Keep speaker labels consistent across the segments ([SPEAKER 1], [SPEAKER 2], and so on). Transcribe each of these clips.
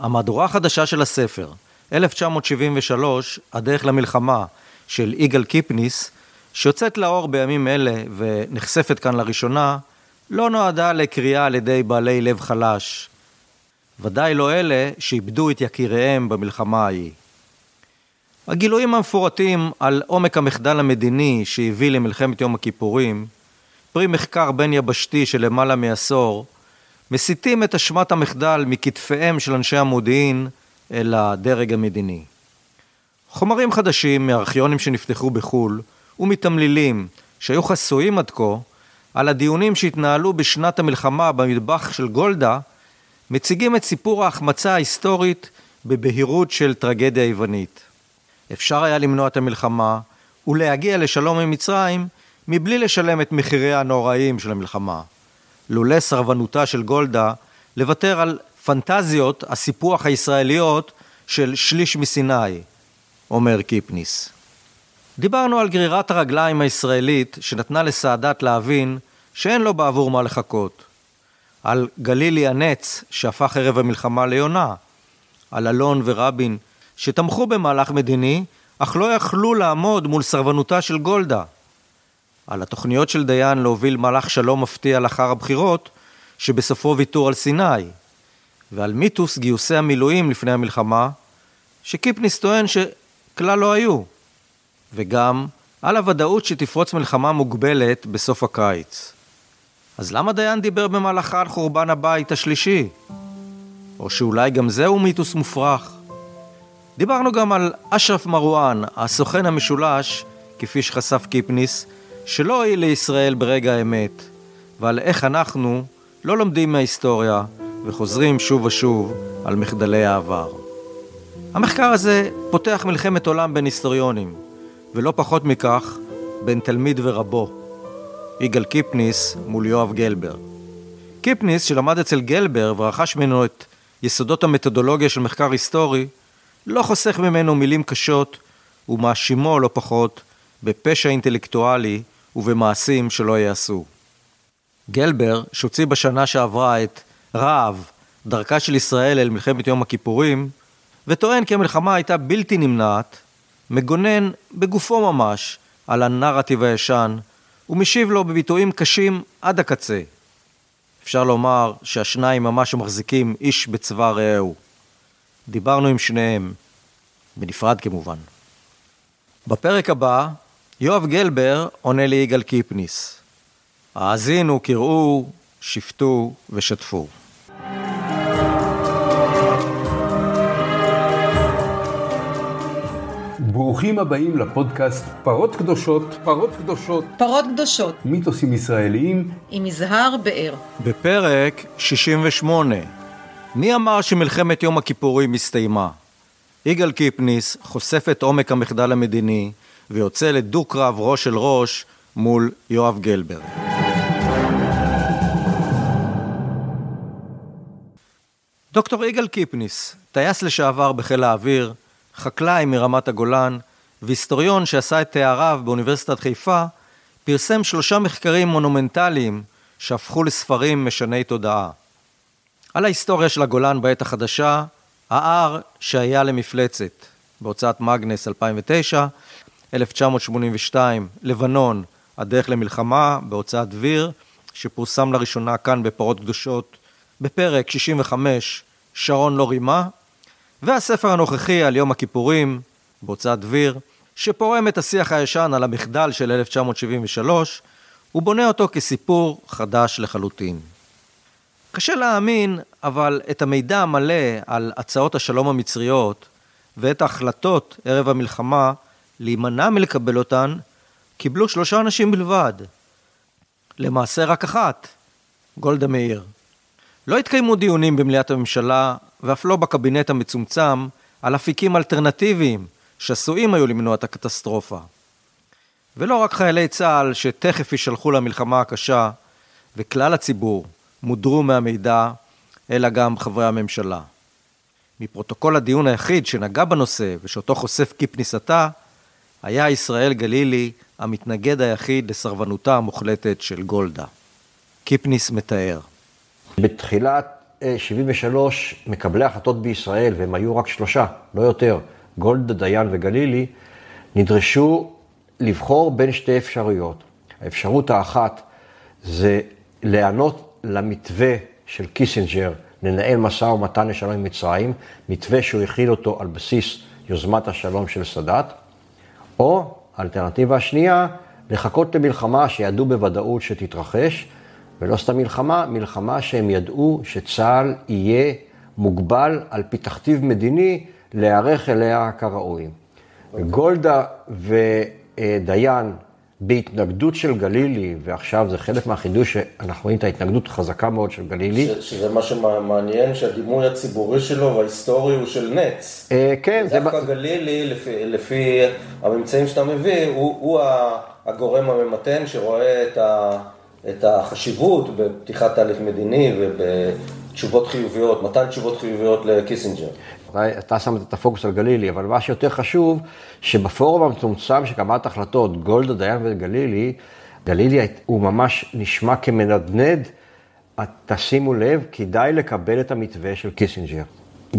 [SPEAKER 1] המהדורה החדשה של הספר, 1973, הדרך למלחמה, של יגאל קיפניס, שיוצאת לאור בימים אלה ונחשפת כאן לראשונה, לא נועדה לקריאה על ידי בעלי לב חלש. ודאי לא אלה שאיבדו את יקיריהם במלחמה ההיא. הגילויים המפורטים על עומק המחדל המדיני שהביא למלחמת יום הכיפורים, פרי מחקר בין יבשתי של למעלה מעשור, מסיטים את אשמת המחדל מכתפיהם של אנשי המודיעין אל הדרג המדיני. חומרים חדשים מארכיונים שנפתחו בחו"ל ומתמלילים שהיו חסויים עד כה על הדיונים שהתנהלו בשנת המלחמה במטבח של גולדה מציגים את סיפור ההחמצה ההיסטורית בבהירות של טרגדיה יוונית. אפשר היה למנוע את המלחמה ולהגיע לשלום עם מצרים מבלי לשלם את מחיריה הנוראיים של המלחמה. לולא סרבנותה של גולדה לוותר על פנטזיות הסיפוח הישראליות של שליש מסיני, אומר קיפניס. דיברנו על גרירת הרגליים הישראלית שנתנה לסאדאת להבין שאין לו בעבור מה לחכות. על גלילי הנץ שהפך ערב המלחמה ליונה. על אלון ורבין שתמכו במהלך מדיני אך לא יכלו לעמוד מול סרבנותה של גולדה. על התוכניות של דיין להוביל מהלך שלום מפתיע לאחר הבחירות שבסופו ויתור על סיני. ועל מיתוס גיוסי המילואים לפני המלחמה שקיפניס טוען שכלל לא היו. וגם על הוודאות שתפרוץ מלחמה מוגבלת בסוף הקיץ. אז למה דיין דיבר במהלכה על חורבן הבית השלישי? או שאולי גם זהו מיתוס מופרך? דיברנו גם על אשרף מרואן, הסוכן המשולש, כפי שחשף קיפניס, שלא הועיל לישראל ברגע האמת, ועל איך אנחנו לא לומדים מההיסטוריה וחוזרים שוב ושוב על מחדלי העבר. המחקר הזה פותח מלחמת עולם בין היסטוריונים, ולא פחות מכך, בין תלמיד ורבו, יגאל קיפניס מול יואב גלבר. קיפניס, שלמד אצל גלבר ורכש ממנו את יסודות המתודולוגיה של מחקר היסטורי, לא חוסך ממנו מילים קשות ומאשימו לא פחות בפשע אינטלקטואלי ובמעשים שלא ייעשו. גלבר, שהוציא בשנה שעברה את רעב, דרכה של ישראל אל מלחמת יום הכיפורים, וטוען כי המלחמה הייתה בלתי נמנעת, מגונן בגופו ממש על הנרטיב הישן, ומשיב לו בביטויים קשים עד הקצה. אפשר לומר שהשניים ממש מחזיקים איש בצבא רעהו. דיברנו עם שניהם, בנפרד כמובן. בפרק הבא, יואב גלבר עונה ליגאל קיפניס. האזינו, קראו, שפטו ושתפו.
[SPEAKER 2] ברוכים הבאים לפודקאסט פרות קדושות, פרות קדושות,
[SPEAKER 3] פרות קדושות,
[SPEAKER 2] מיתוסים ישראליים
[SPEAKER 3] עם יזהר באר.
[SPEAKER 1] בפרק 68, מי אמר שמלחמת יום הכיפורים הסתיימה? יגאל קיפניס חושף את עומק המחדל המדיני ויוצא לדו-קרב ראש אל ראש מול יואב גלבר. דוקטור יגאל קיפניס, טייס לשעבר בחיל האוויר, חקלאי מרמת הגולן והיסטוריון שעשה את תאריו באוניברסיטת חיפה, פרסם שלושה מחקרים מונומנטליים שהפכו לספרים משני תודעה. על ההיסטוריה של הגולן בעת החדשה, ההר שהיה למפלצת, בהוצאת מגנס 2009, 1982, לבנון, הדרך למלחמה, בהוצאת דביר, שפורסם לראשונה כאן בפרות קדושות, בפרק 65, שרון לא רימה, והספר הנוכחי על יום הכיפורים, בהוצאת דביר, שפורם את השיח הישן על המחדל של 1973, ובונה אותו כסיפור חדש לחלוטין. קשה להאמין, אבל את המידע המלא על הצעות השלום המצריות ואת ההחלטות ערב המלחמה להימנע מלקבל אותן, קיבלו שלושה אנשים בלבד. למעשה רק אחת, גולדה מאיר. לא התקיימו דיונים במליאת הממשלה ואף לא בקבינט המצומצם על אפיקים אלטרנטיביים שעשויים היו למנוע את הקטסטרופה. ולא רק חיילי צה"ל שתכף יישלחו למלחמה הקשה, וכלל הציבור מודרו מהמידע, אלא גם חברי הממשלה. מפרוטוקול הדיון היחיד שנגע בנושא ושאותו חושף כפניסתה, היה ישראל גלילי המתנגד היחיד לסרבנותה המוחלטת של גולדה. קיפניס מתאר.
[SPEAKER 4] בתחילת אה, 73 מקבלי החלטות בישראל, והם היו רק שלושה, לא יותר, גולדה, דיין וגלילי, נדרשו לבחור בין שתי אפשרויות. האפשרות האחת זה להיענות למתווה של קיסינג'ר, לנהל משא ומתן לשלום עם מצרים, מתווה שהוא הכיל אותו על בסיס יוזמת השלום של סאדאת, או האלטרנטיבה השנייה, לחכות למלחמה שידעו בוודאות שתתרחש, ולא סתם מלחמה, מלחמה שהם ידעו שצה"ל יהיה מוגבל על פי תכתיב מדיני להיערך אליה כראוי. גולדה ודיין בהתנגדות של גלילי, ועכשיו זה חלק מהחידוש שאנחנו רואים את ההתנגדות החזקה מאוד של גלילי.
[SPEAKER 1] ש, שזה מה שמעניין, שהדימוי הציבורי שלו וההיסטורי הוא של נץ.
[SPEAKER 4] אה, כן, זה...
[SPEAKER 1] דווקא גלילי, לפי, לפי הממצאים שאתה מביא, הוא, הוא הגורם הממתן שרואה את, ה, את החשיבות בפתיחת תהליך מדיני ובתשובות חיוביות, מתן תשובות חיוביות לקיסינג'ר.
[SPEAKER 4] אתה שם את הפוקוס על גלילי, אבל מה שיותר חשוב, שבפורום המצומצם של קבלת החלטות, גולדה, דיין וגלילי, גלילי הוא ממש נשמע כמנדנד, תשימו לב, כדאי לקבל את המתווה של קיסינג'ר.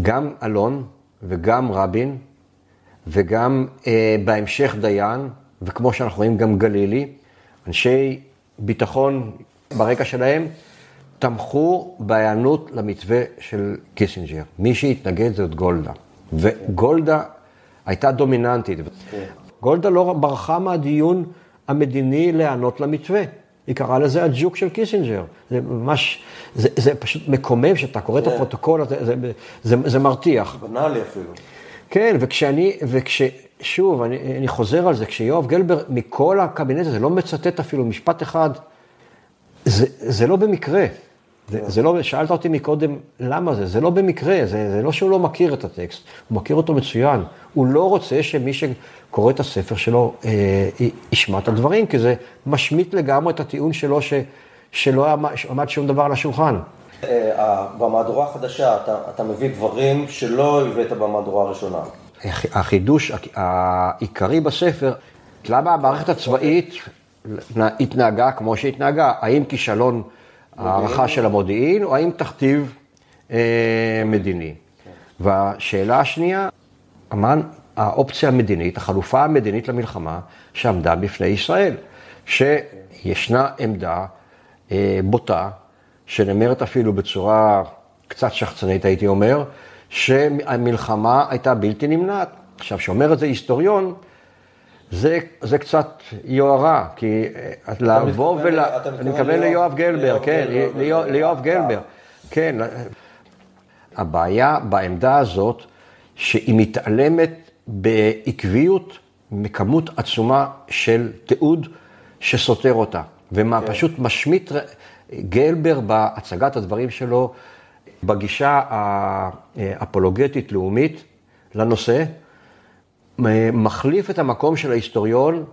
[SPEAKER 4] גם אלון וגם רבין, וגם אה, בהמשך דיין, וכמו שאנחנו רואים גם גלילי, אנשי ביטחון ברקע שלהם, תמכו בהיענות למתווה של קיסינג'ר. מי שהתנגד זאת גולדה. וגולדה הייתה דומיננטית. גולדה לא ברחה מהדיון המדיני להיענות למתווה. היא קראה לזה הג'וק של קיסינג'ר. זה ממש, זה, זה פשוט מקומם שאתה קורא את הפרוטוקול, זה, זה, זה, זה מרתיח.
[SPEAKER 1] בנאלי אפילו.
[SPEAKER 4] כן, וכשאני, וכששוב, אני, אני חוזר על זה, כשיואב גלבר, מכל הקבינט הזה, לא מצטט אפילו משפט אחד, זה, זה לא במקרה. זה, זה לא, שאלת אותי מקודם, למה זה? זה לא במקרה, זה, זה לא שהוא לא מכיר את הטקסט, הוא מכיר אותו מצוין. הוא לא רוצה שמי שקורא את הספר שלו אה, ישמע את הדברים, כי זה משמיט לגמרי את הטיעון שלו ש, שלא עמד שום דבר על השולחן.
[SPEAKER 1] אה, במהדורה החדשה אתה, אתה מביא דברים שלא הבאת במהדורה הראשונה.
[SPEAKER 4] החידוש העיקרי בספר, למה המערכת הצבאית התנהגה כמו שהתנהגה? האם כישלון... הערכה של המודיעין, או האם תכתיב אה, מדיני. והשאלה השנייה, מה האופציה המדינית, החלופה המדינית למלחמה שעמדה בפני ישראל, שישנה עמדה אה, בוטה, שנאמרת אפילו בצורה קצת שחצנית, הייתי אומר, שהמלחמה הייתה בלתי נמנעת. עכשיו, שאומר את זה היסטוריון, זה, זה קצת יוהרה, כי אה, לבוא ול... אני מתכוון ליואב גלבר, כן, ליואב גלבר, כן. הבעיה בעמדה הזאת, שהיא מתעלמת בעקביות מכמות עצומה של תיעוד שסותר אותה, ומה כן. פשוט משמיט גלבר בהצגת הדברים שלו, בגישה האפולוגטית-לאומית לנושא, מחליף את המקום של ההיסטוריון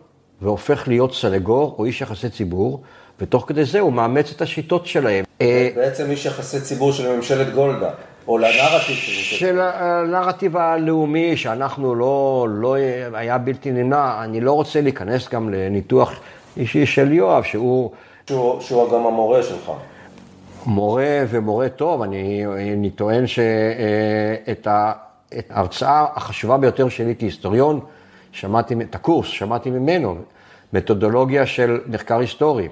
[SPEAKER 4] והופך להיות סנגור או איש יחסי ציבור, ותוך כדי זה הוא מאמץ את השיטות שלהם.
[SPEAKER 1] אה, בעצם איש יחסי ציבור של ממשלת גולדה, או לנרטיב של...
[SPEAKER 4] של הנרטיב הלאומי, שאנחנו לא, לא היה בלתי נמנע, אני לא רוצה להיכנס גם לניתוח אישי של יואב, שהוא...
[SPEAKER 1] שהוא, שהוא גם המורה שלך.
[SPEAKER 4] מורה ומורה טוב, אני, אני טוען שאת ה... ההרצאה החשובה ביותר שלי כהיסטוריון, שמעתי, את הקורס, שמעתי ממנו, מתודולוגיה של מחקר היסטורי.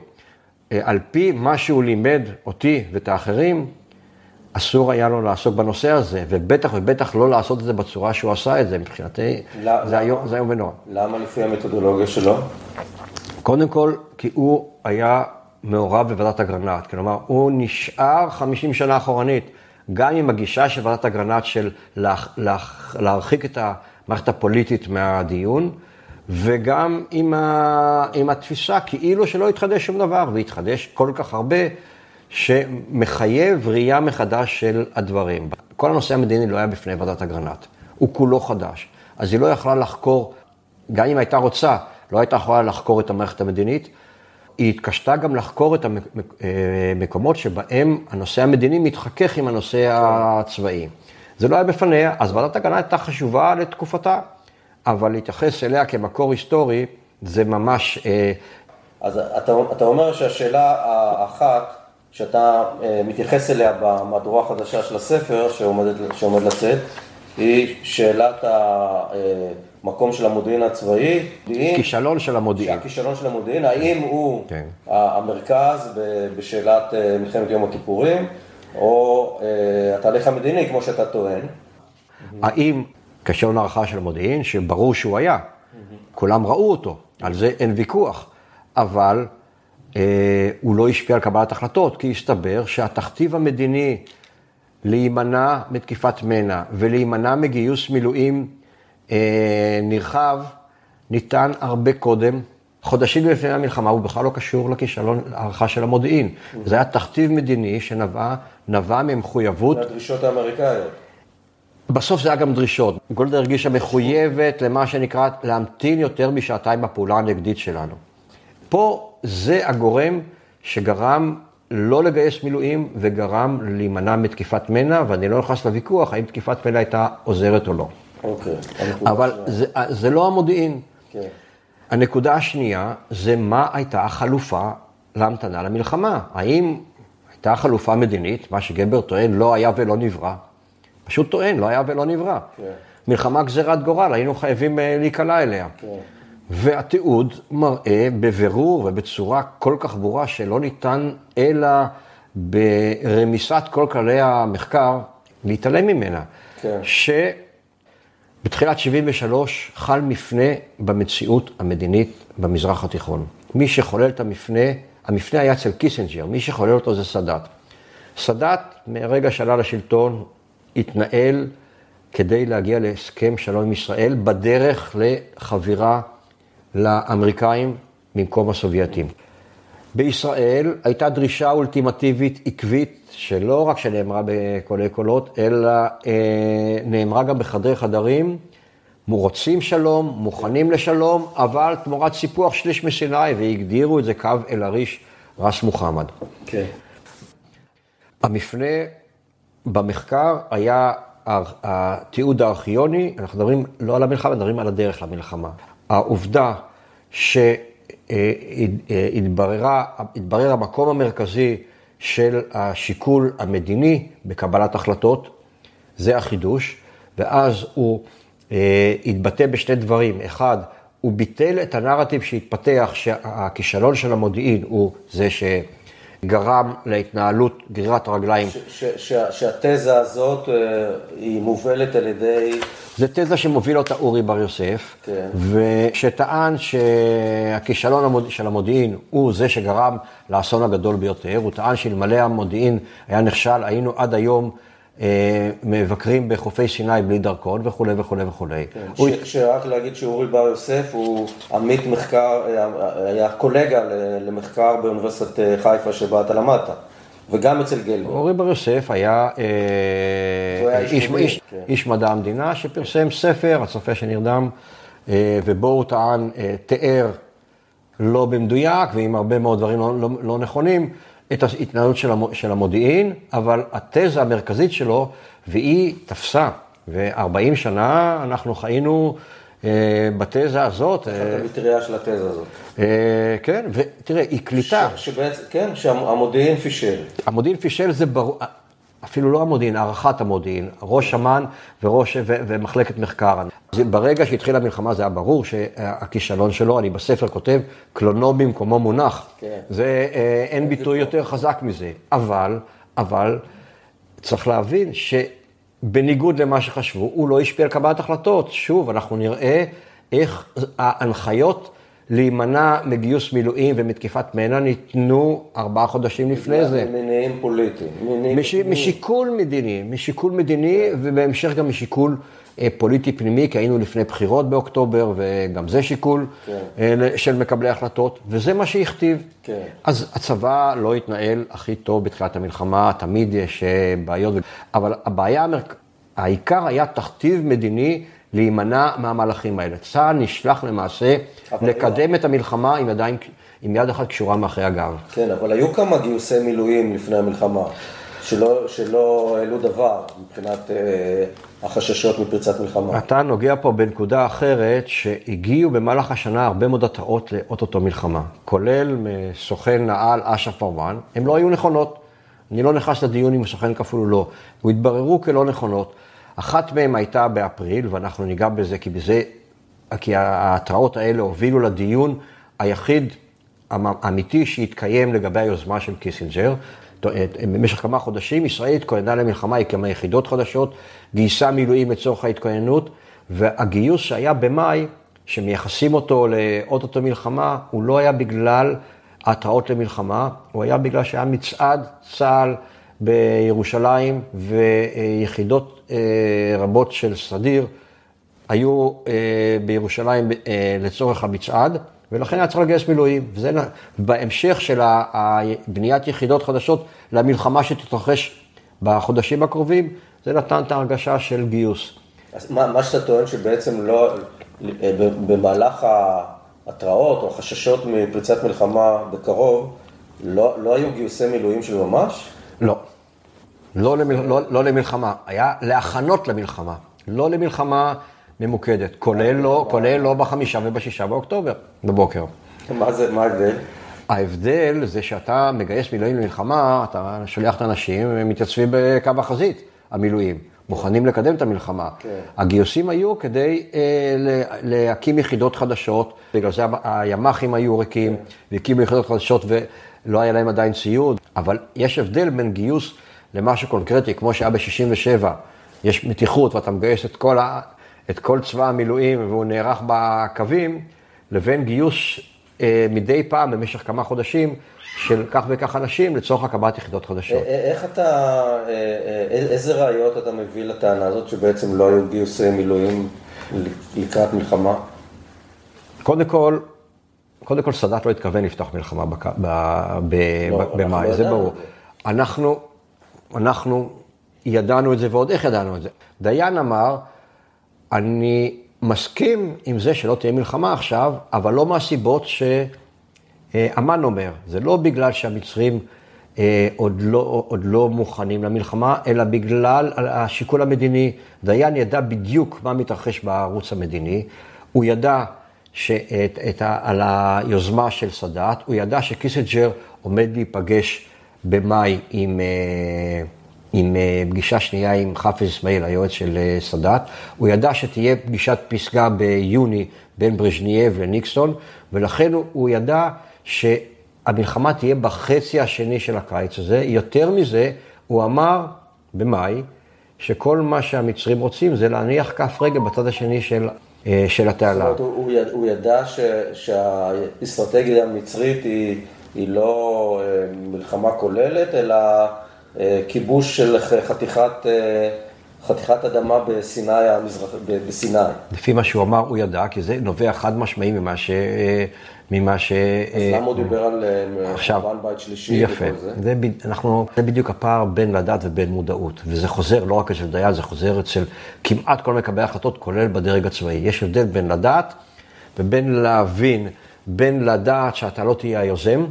[SPEAKER 4] אה, על פי מה שהוא לימד אותי ואת האחרים, אסור היה לו לעסוק בנושא הזה, ובטח ובטח לא לעשות את זה בצורה שהוא עשה את זה, מבחינתי, זה היום, זה היום ונורא.
[SPEAKER 1] למה לפי המתודולוגיה שלו?
[SPEAKER 4] קודם כל, כי הוא היה מעורב בוועדת אגרנט, כלומר, הוא נשאר 50 שנה אחורנית. גם עם הגישה של ועדת אגרנט של לה, לה, להרחיק את המערכת הפוליטית מהדיון, וגם עם, ה, עם התפיסה כאילו שלא יתחדש שום דבר, והתחדש כל כך הרבה, שמחייב ראייה מחדש של הדברים. כל הנושא המדיני לא היה בפני ועדת אגרנט, הוא כולו חדש. אז היא לא יכלה לחקור, גם אם הייתה רוצה, לא הייתה יכולה לחקור את המערכת המדינית, היא התקשתה גם לחקור את המקומות שבהם הנושא המדיני מתחכך עם הנושא הצבאי. זה לא היה בפניה, אז ועדת הגנה הייתה חשובה לתקופתה, אבל להתייחס אליה כמקור היסטורי, זה ממש...
[SPEAKER 1] אה, אז אתה, אתה אומר שהשאלה האחת שאתה אה, מתייחס אליה במהדורה החדשה של הספר שעומד, שעומד לצאת, היא שאלת המקום של המודיעין הצבאי.
[SPEAKER 4] כישלון של המודיעין.
[SPEAKER 1] הכישלון של המודיעין, האם הוא
[SPEAKER 4] כן.
[SPEAKER 1] המרכז בשאלת אה, מלחמת יום הכיפורים, או אה, התהליך המדיני, כמו שאתה טוען.
[SPEAKER 4] האם כישלון הערכה של המודיעין, שברור שהוא היה, כולם ראו אותו, על זה אין ויכוח, אבל אה, הוא לא השפיע על קבלת החלטות, כי הסתבר שהתכתיב המדיני להימנע מתקיפת מנע ולהימנע מגיוס מילואים נרחב, ניתן הרבה קודם. חודשים לפני המלחמה הוא בכלל לא קשור לכישלון הערכה של המודיעין. זה היה תכתיב מדיני שנבע נבע ממחויבות
[SPEAKER 1] מהדרישות האמריקאיות.
[SPEAKER 4] בסוף זה היה גם דרישות. גולדה הרגישה מחויבת למה שנקרא להמתין יותר משעתיים בפעולה הנגדית שלנו. פה זה הגורם שגרם לא לגייס מילואים וגרם להימנע מתקיפת מנע, ואני לא נכנס לוויכוח האם תקיפת מנע הייתה עוזרת או לא.
[SPEAKER 1] אוקיי.
[SPEAKER 4] אבל. זה, זה לא המודיעין.
[SPEAKER 1] כן.
[SPEAKER 4] הנקודה השנייה זה מה הייתה החלופה להמתנה למלחמה. האם הייתה חלופה מדינית, מה שגבר טוען, לא היה ולא נברא. פשוט טוען, לא היה ולא נברא.
[SPEAKER 1] כן.
[SPEAKER 4] מלחמה גזירת גורל, היינו חייבים אה, להיקלע אליה.
[SPEAKER 1] כן.
[SPEAKER 4] והתיעוד מראה בבירור ובצורה כל כך ברורה שלא ניתן אלא ברמיסת כל כללי המחקר להתעלם ממנה.
[SPEAKER 1] כן.
[SPEAKER 4] שבתחילת 73 חל מפנה במציאות המדינית במזרח התיכון. מי שחולל את המפנה, המפנה היה אצל קיסינג'ר, מי שחולל אותו זה סאדאת. סאדאת, מרגע שעלה לשלטון, התנהל כדי להגיע להסכם שלום עם ישראל בדרך לחבירה לאמריקאים במקום הסובייטים. בישראל הייתה דרישה אולטימטיבית עקבית, שלא רק שנאמרה בקולי קולות, אלא אה, נאמרה גם בחדרי חדרים, רוצים שלום, מוכנים לשלום, אבל תמורת סיפוח שליש מסיני, והגדירו את זה קו אל-עריש רס מוחמד.
[SPEAKER 1] כן.
[SPEAKER 4] המפנה במחקר היה התיעוד הארכיוני, אנחנו מדברים לא על המלחמה, מדברים על הדרך למלחמה. העובדה שהתברר המקום המרכזי של השיקול המדיני בקבלת החלטות, זה החידוש, ואז הוא אה, התבטא בשני דברים. אחד, הוא ביטל את הנרטיב שהתפתח, שהכישלון של המודיעין הוא זה שגרם להתנהלות גרירת הרגליים.
[SPEAKER 1] ש- ש- שה- שהתזה הזאת אה, היא מובלת על ידי...
[SPEAKER 4] זו תזה שמוביל אותה אורי בר יוסף,
[SPEAKER 1] כן.
[SPEAKER 4] ושטען שהכישלון המוד... של המודיעין הוא זה שגרם לאסון הגדול ביותר. הוא טען שאלמלא המודיעין היה נכשל, היינו עד היום מבקרים בחופי סיני בלי דרכון וכולי וכולי וכולי. הוא...
[SPEAKER 1] ש- שרק להגיד שאורי בר יוסף הוא עמית מחקר, היה- היה קולגה למחקר באוניברסיטת אה, חיפה שבה אתה למדת, וגם אצל גלבר.
[SPEAKER 4] אורי בר יוסף היה אה,
[SPEAKER 1] הוא היה איש
[SPEAKER 4] איש, איש,
[SPEAKER 1] כן.
[SPEAKER 4] איש מדע המדינה שפרסם ספר, הצופה שנרדם, אה, ובו הוא טען, אה, תיאר לא במדויק ועם הרבה מאוד דברים לא, לא, לא נכונים, את ההתנהלות של, המו, של המודיעין, אבל התזה המרכזית שלו, והיא תפסה, ו-40 שנה אנחנו חיינו אה, בתזה הזאת, אה,
[SPEAKER 1] המטריה של התזה הזאת.
[SPEAKER 4] אה, כן, ותראה, היא קליטה.
[SPEAKER 1] ש- שבעצם, כן, שהמודיעין פישל.
[SPEAKER 4] המודיעין פישל זה ברור, אפילו לא המודיעין, הערכת המודיעין, ראש אמ"ן וראש, ו, ומחלקת מחקר. זה, ברגע שהתחילה המלחמה זה היה ברור שהכישלון שלו, אני בספר כותב, קלונו במקומו מונח.
[SPEAKER 1] כן.
[SPEAKER 4] זה, אה, אין ביטוי יותר חזק מזה. אבל, אבל, צריך להבין שבניגוד למה שחשבו, הוא לא השפיע על קבלת החלטות. שוב, אנחנו נראה איך ההנחיות להימנע מגיוס מילואים ומתקיפת מנע ניתנו ארבעה חודשים לפני זה.
[SPEAKER 1] מניעים פוליטיים.
[SPEAKER 4] מש, משיקול מדיני, משיקול מדיני ובהמשך גם משיקול אה, פוליטי פנימי, כי היינו לפני בחירות באוקטובר, וגם זה שיקול
[SPEAKER 1] כן.
[SPEAKER 4] אה, של מקבלי החלטות, וזה מה שהכתיב.
[SPEAKER 1] כן.
[SPEAKER 4] אז הצבא לא התנהל הכי טוב בתחילת המלחמה, תמיד יש אה, בעיות, אבל הבעיה. העיקר היה תכתיב מדיני להימנע מהמהלכים האלה. צה"ל נשלח למעשה לקדם את המלחמה עם ידיים, עם יד אחת קשורה מאחורי הגב.
[SPEAKER 1] כן, אבל היו כמה גיוסי מילואים לפני המלחמה, שלא, שלא העלו דבר מבחינת אה, החששות מפריצת מלחמה.
[SPEAKER 4] אתה נוגע פה בנקודה אחרת, שהגיעו במהלך השנה הרבה מאוד התראות לאו-טו-טו מלחמה, כולל מסוכן העל אשרף מרואן, הן לא היו נכונות. אני לא נכנס לדיון אם הוא סוכן כפול או לא, והתבררו כלא נכונות. אחת מהן הייתה באפריל, ואנחנו ניגע בזה, כי בזה, כי ההתראות האלה הובילו לדיון היחיד האמיתי שהתקיים לגבי היוזמה של קיסינג'ר. במשך כמה חודשים ישראל התכוננה למלחמה, הקימה יחידות חדשות, גייסה מילואים לצורך ההתכוננות, והגיוס שהיה במאי, שמייחסים אותו לאוטוטו מלחמה, הוא לא היה בגלל ההתראות למלחמה, הוא היה בגלל שהיה מצעד צה"ל בירושלים ויחידות רבות של סדיר היו אה, בירושלים אה, לצורך המצעד. ולכן היה צריך לגייס מילואים. וזה בהמשך של בניית יחידות חדשות למלחמה שתתרחש בחודשים הקרובים, זה נתן את ההרגשה של גיוס.
[SPEAKER 1] אז מה, מה שאתה טוען שבעצם לא, במהלך ההתראות או החששות מפריצת מלחמה בקרוב, לא, לא היו גיוסי מילואים של ממש?
[SPEAKER 4] לא. לא, למל, לא, לא למלחמה, היה להכנות למלחמה, לא למלחמה ממוקדת, כולל לא, כולל לא בחמישה ובשישה באוקטובר, בבוקר.
[SPEAKER 1] מה זה, מה ההבדל?
[SPEAKER 4] ההבדל זה שאתה מגייס מילואים למלחמה, אתה שולח את האנשים, הם מתייצבים בקו החזית, המילואים. מוכנים לקדם את המלחמה. כן. הגיוסים היו כדי אה, להקים יחידות חדשות, בגלל זה הימ"חים היו ריקים, כן. והקימו יחידות חדשות ולא היה להם עדיין ציוד, אבל יש הבדל בין גיוס למשהו קונקרטי, כמו שהיה ב-67, יש מתיחות ואתה מגייס את כל ה... את כל צבא המילואים והוא נערך בקווים, לבין גיוס אה, מדי פעם במשך כמה חודשים של כך וכך אנשים לצורך הקמת יחידות חדשות.
[SPEAKER 1] איך אתה, אה, אה, איזה ראיות אתה מביא לטענה הזאת שבעצם לא היו גיוסי מילואים לקראת מלחמה?
[SPEAKER 4] קודם כל, קודם כל סאדאת לא התכוון לפתוח מלחמה לא, במאי, זה ברור. אנחנו, אנחנו ידענו את זה ועוד איך ידענו את זה. דיין אמר, אני מסכים עם זה שלא תהיה מלחמה עכשיו, אבל לא מהסיבות שאמן אומר. זה לא בגלל שהמצרים אה, עוד לא, עוד לא מוכנים למלחמה, אלא בגלל השיקול המדיני. דיין ידע בדיוק מה מתרחש בערוץ המדיני, הוא ידע שאת, את על היוזמה של סאדאת, הוא ידע שקיסג'ר עומד להיפגש במאי עם... אה, עם אה, פגישה שנייה עם חאפז אסמאעיל, היועץ של אה, סאדאת. הוא ידע שתהיה פגישת פסגה ביוני בין ברז'נייב לניקסון, ולכן הוא ידע שהמלחמה תהיה בחצי השני של הקיץ הזה. יותר מזה, הוא אמר במאי, שכל מה שהמצרים רוצים זה להניח כף רגל בצד השני של, של התעלה. זאת
[SPEAKER 1] אומרת, הוא, הוא ידע ש, שהאסטרטגיה המצרית היא, היא לא מלחמה כוללת, אלא... אה, כיבוש של חתיכת, אה, חתיכת אדמה בסיני, המזרח, בסיני.
[SPEAKER 4] לפי מה שהוא אמר, הוא ידע, כי זה נובע חד משמעי ממה ש... ממה ש...
[SPEAKER 1] אז למה הוא דיבר על אה, חורבן בית שלישי
[SPEAKER 4] יפה. וכל זה? זה, אנחנו, זה בדיוק הפער בין לדעת ובין מודעות. וזה חוזר לא רק אצל דיין, זה חוזר אצל כמעט כל מקבלי ההחלטות, כולל בדרג הצבאי. יש הבדל בין לדעת ובין להבין, בין לדעת שאתה לא תהיה היוזם,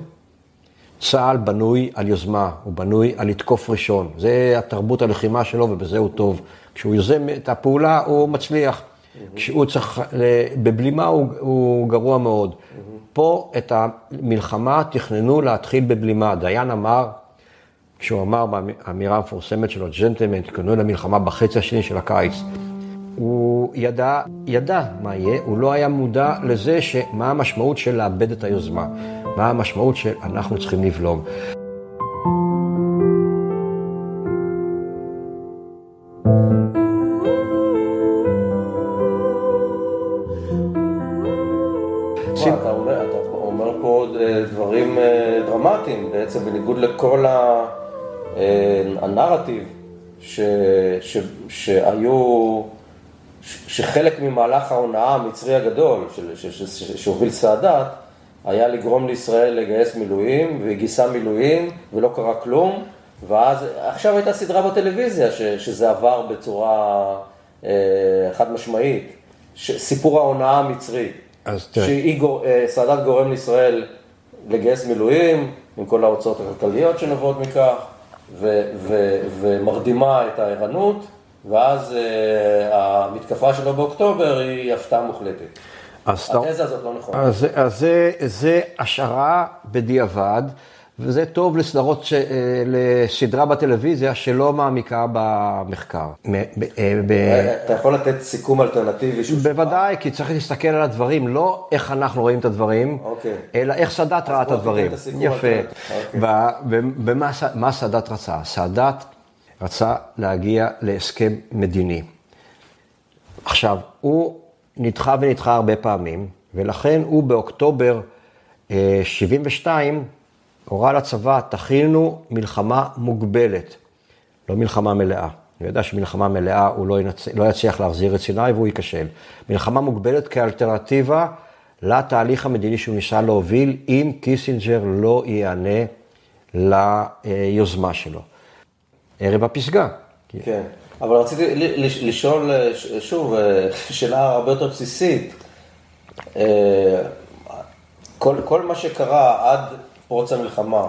[SPEAKER 4] צה"ל בנוי על יוזמה, הוא בנוי על לתקוף ראשון. זה התרבות הלחימה שלו ובזה הוא טוב. כשהוא יוזם את הפעולה הוא מצליח. כשהוא צריך, בבלימה הוא, הוא גרוע מאוד. פה את המלחמה תכננו להתחיל בבלימה. דיין אמר, כשהוא אמר באמירה המפורסמת שלו, ג'נטלמן, תכננו למלחמה בחצי השני של הקיץ. הוא ידע, ידע מה יהיה, הוא לא היה מודע לזה שמה המשמעות של לאבד את היוזמה. מה המשמעות שאנחנו צריכים לבלום.
[SPEAKER 1] אתה אומר פה דברים דרמטיים, בעצם בניגוד לכל אה, הנרטיב שהיו, שחלק ממהלך ההונאה המצרי הגדול שהוביל סאדאת, היה לגרום לישראל לגייס מילואים, והיא גייסה מילואים, ולא קרה כלום, ואז, עכשיו הייתה סדרה בטלוויזיה ש, שזה עבר בצורה אה, חד משמעית, ש, סיפור ההונאה תראה. שסאדאת אה, גורם לישראל לגייס מילואים, עם כל ההוצאות הכלכליות שנובעות מכך, ו, ו, ומרדימה את הערנות, ואז אה, המתקפה שלו באוקטובר היא הפתעה מוחלטת. התזה הזאת לא נכונה.
[SPEAKER 4] אז, אז זה, זה השערה בדיעבד, וזה טוב לסדרות, ש... אה, לסדרה בטלוויזיה שלא מעמיקה במחקר. אה,
[SPEAKER 1] אתה יכול לתת סיכום אלטרנטיבי
[SPEAKER 4] בוודאי, כי צריך להסתכל על הדברים, לא איך אנחנו רואים את הדברים,
[SPEAKER 1] אוקיי.
[SPEAKER 4] אלא איך סאדאת ראה את הדברים. יפה.
[SPEAKER 1] אוקיי.
[SPEAKER 4] ומה סאדאת רצה? סאדאת רצה להגיע להסכם מדיני. עכשיו, הוא נדחה ונדחה הרבה פעמים, ולכן הוא באוקטובר אה, 72 הורה לצבא, תכינו מלחמה מוגבלת, לא מלחמה מלאה. הוא ידע שמלחמה מלאה הוא לא, ינצ... לא יצליח להחזיר את סיני והוא ייכשל. מלחמה מוגבלת כאלטרנטיבה לתהליך המדיני שהוא ניסה להוביל, אם קיסינג'ר לא ייענה ליוזמה שלו. ערב הפסגה.
[SPEAKER 1] כן, אבל רציתי לשאול שוב, אה, שאלה הרבה יותר בסיסית. אה, כל, כל מה שקרה עד פרוץ המלחמה,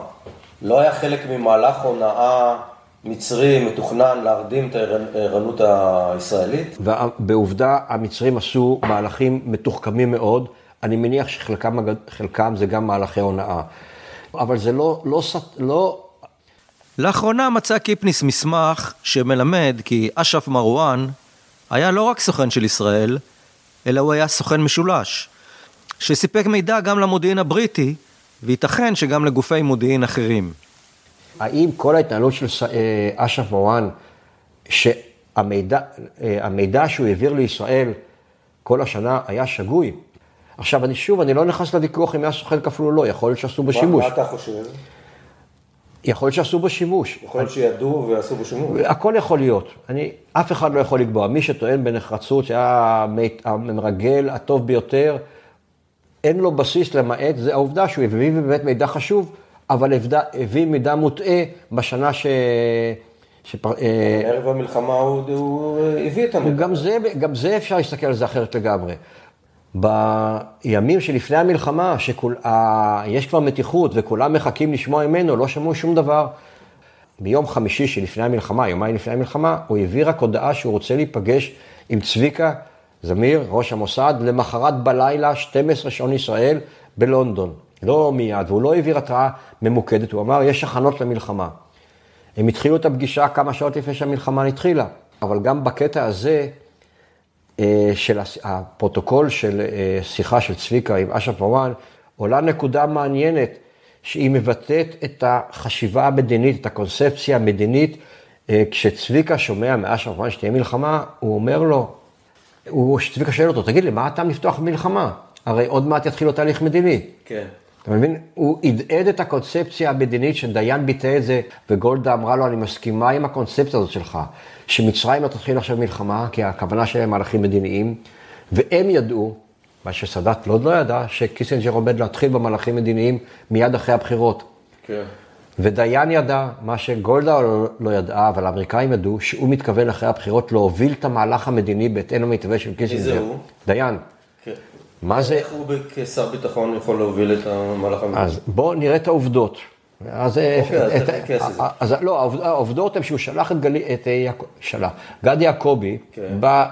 [SPEAKER 1] לא היה חלק ממהלך הונאה מצרי מתוכנן להרדים את הערנות הישראלית?
[SPEAKER 4] ובעובדה, המצרים עשו מהלכים מתוחכמים מאוד. אני מניח שחלקם זה גם מהלכי הונאה. אבל זה לא, לא, לא
[SPEAKER 5] לאחרונה מצא קיפניס מסמך שמלמד כי אש"ף מרואן היה לא רק סוכן של ישראל, אלא הוא היה סוכן משולש, שסיפק מידע גם למודיעין הבריטי, וייתכן שגם לגופי מודיעין אחרים.
[SPEAKER 4] האם כל ההתנהלות של אה, אש"ף מרואן, שהמידע אה, שהוא העביר לישראל כל השנה היה שגוי? עכשיו, אני שוב, אני לא נכנס לוויכוח אם היה סוכן כפול או לא, יכול להיות שעשו בו שימוש.
[SPEAKER 1] מה אתה חושב?
[SPEAKER 4] יכול להיות שעשו בו שימוש.
[SPEAKER 1] יכול להיות שידעו ועשו בו שימוש.
[SPEAKER 4] הכל יכול להיות. אני, אף אחד לא יכול לקבוע. מי שטוען בנחרצות שהיה המרגל הטוב ביותר, אין לו בסיס למעט, זה העובדה שהוא הביא באמת מידע חשוב, אבל הביא, הביא מידע מוטעה בשנה ש... שפר, אה,
[SPEAKER 1] ערב המלחמה הוא, הוא הביא את המידע.
[SPEAKER 4] גם זה, גם זה אפשר להסתכל על זה אחרת לגמרי. בימים שלפני המלחמה, שיש כבר מתיחות וכולם מחכים לשמוע ממנו, לא שמעו שום דבר. ביום חמישי שלפני המלחמה, יומיים לפני המלחמה, הוא הביא רק הודעה שהוא רוצה להיפגש עם צביקה זמיר, ראש המוסד, למחרת בלילה, 12 שעון ישראל, בלונדון. לא מיד, והוא לא העביר התראה ממוקדת, הוא אמר, יש הכנות למלחמה. הם התחילו את הפגישה כמה שעות לפני שהמלחמה התחילה, אבל גם בקטע הזה, של הס- הפרוטוקול של אה, שיחה של צביקה עם אש"ף מרואן, עולה נקודה מעניינת, שהיא מבטאת את החשיבה המדינית, את הקונספציה המדינית. אה, כשצביקה שומע מאש"ף מרואן שתהיה מלחמה, הוא אומר לו, הוא, צביקה שואל אותו, תגיד לי, מה הטעם לפתוח מלחמה? הרי עוד מעט יתחיל לו תהליך מדיני.
[SPEAKER 1] כן.
[SPEAKER 4] אתה מבין? הוא הדהד את הקונספציה המדינית שדיין ביטא את זה, וגולדה אמרה לו, אני מסכימה עם הקונספציה הזאת שלך, שמצרים לא תתחיל עכשיו מלחמה, כי הכוונה שלהם מהלכים מדיניים, והם ידעו, מה שסאדאת לא, לא ידע, שקיסינג'ר עומד להתחיל במהלכים מדיניים מיד אחרי הבחירות.
[SPEAKER 1] כן.
[SPEAKER 4] ודיין ידע, מה שגולדה לא, לא ידעה, אבל האמריקאים ידעו, שהוא מתכוון אחרי הבחירות להוביל את המהלך המדיני בהתאם למתווה של קיסינג'ר.
[SPEAKER 1] הוא?
[SPEAKER 4] דיין. מה זה?
[SPEAKER 1] איך הוא כשר ביטחון יכול להוביל את המהלך המדיני?
[SPEAKER 4] אז בואו נראה את העובדות. אז,
[SPEAKER 1] אוקיי, אז
[SPEAKER 4] את-
[SPEAKER 1] תתייחס לזה.
[SPEAKER 4] אז לא, העובד- העובדות הן שהוא שלח את גלי, את אה, שלח, גדי יעקבי
[SPEAKER 1] כן.
[SPEAKER 4] בא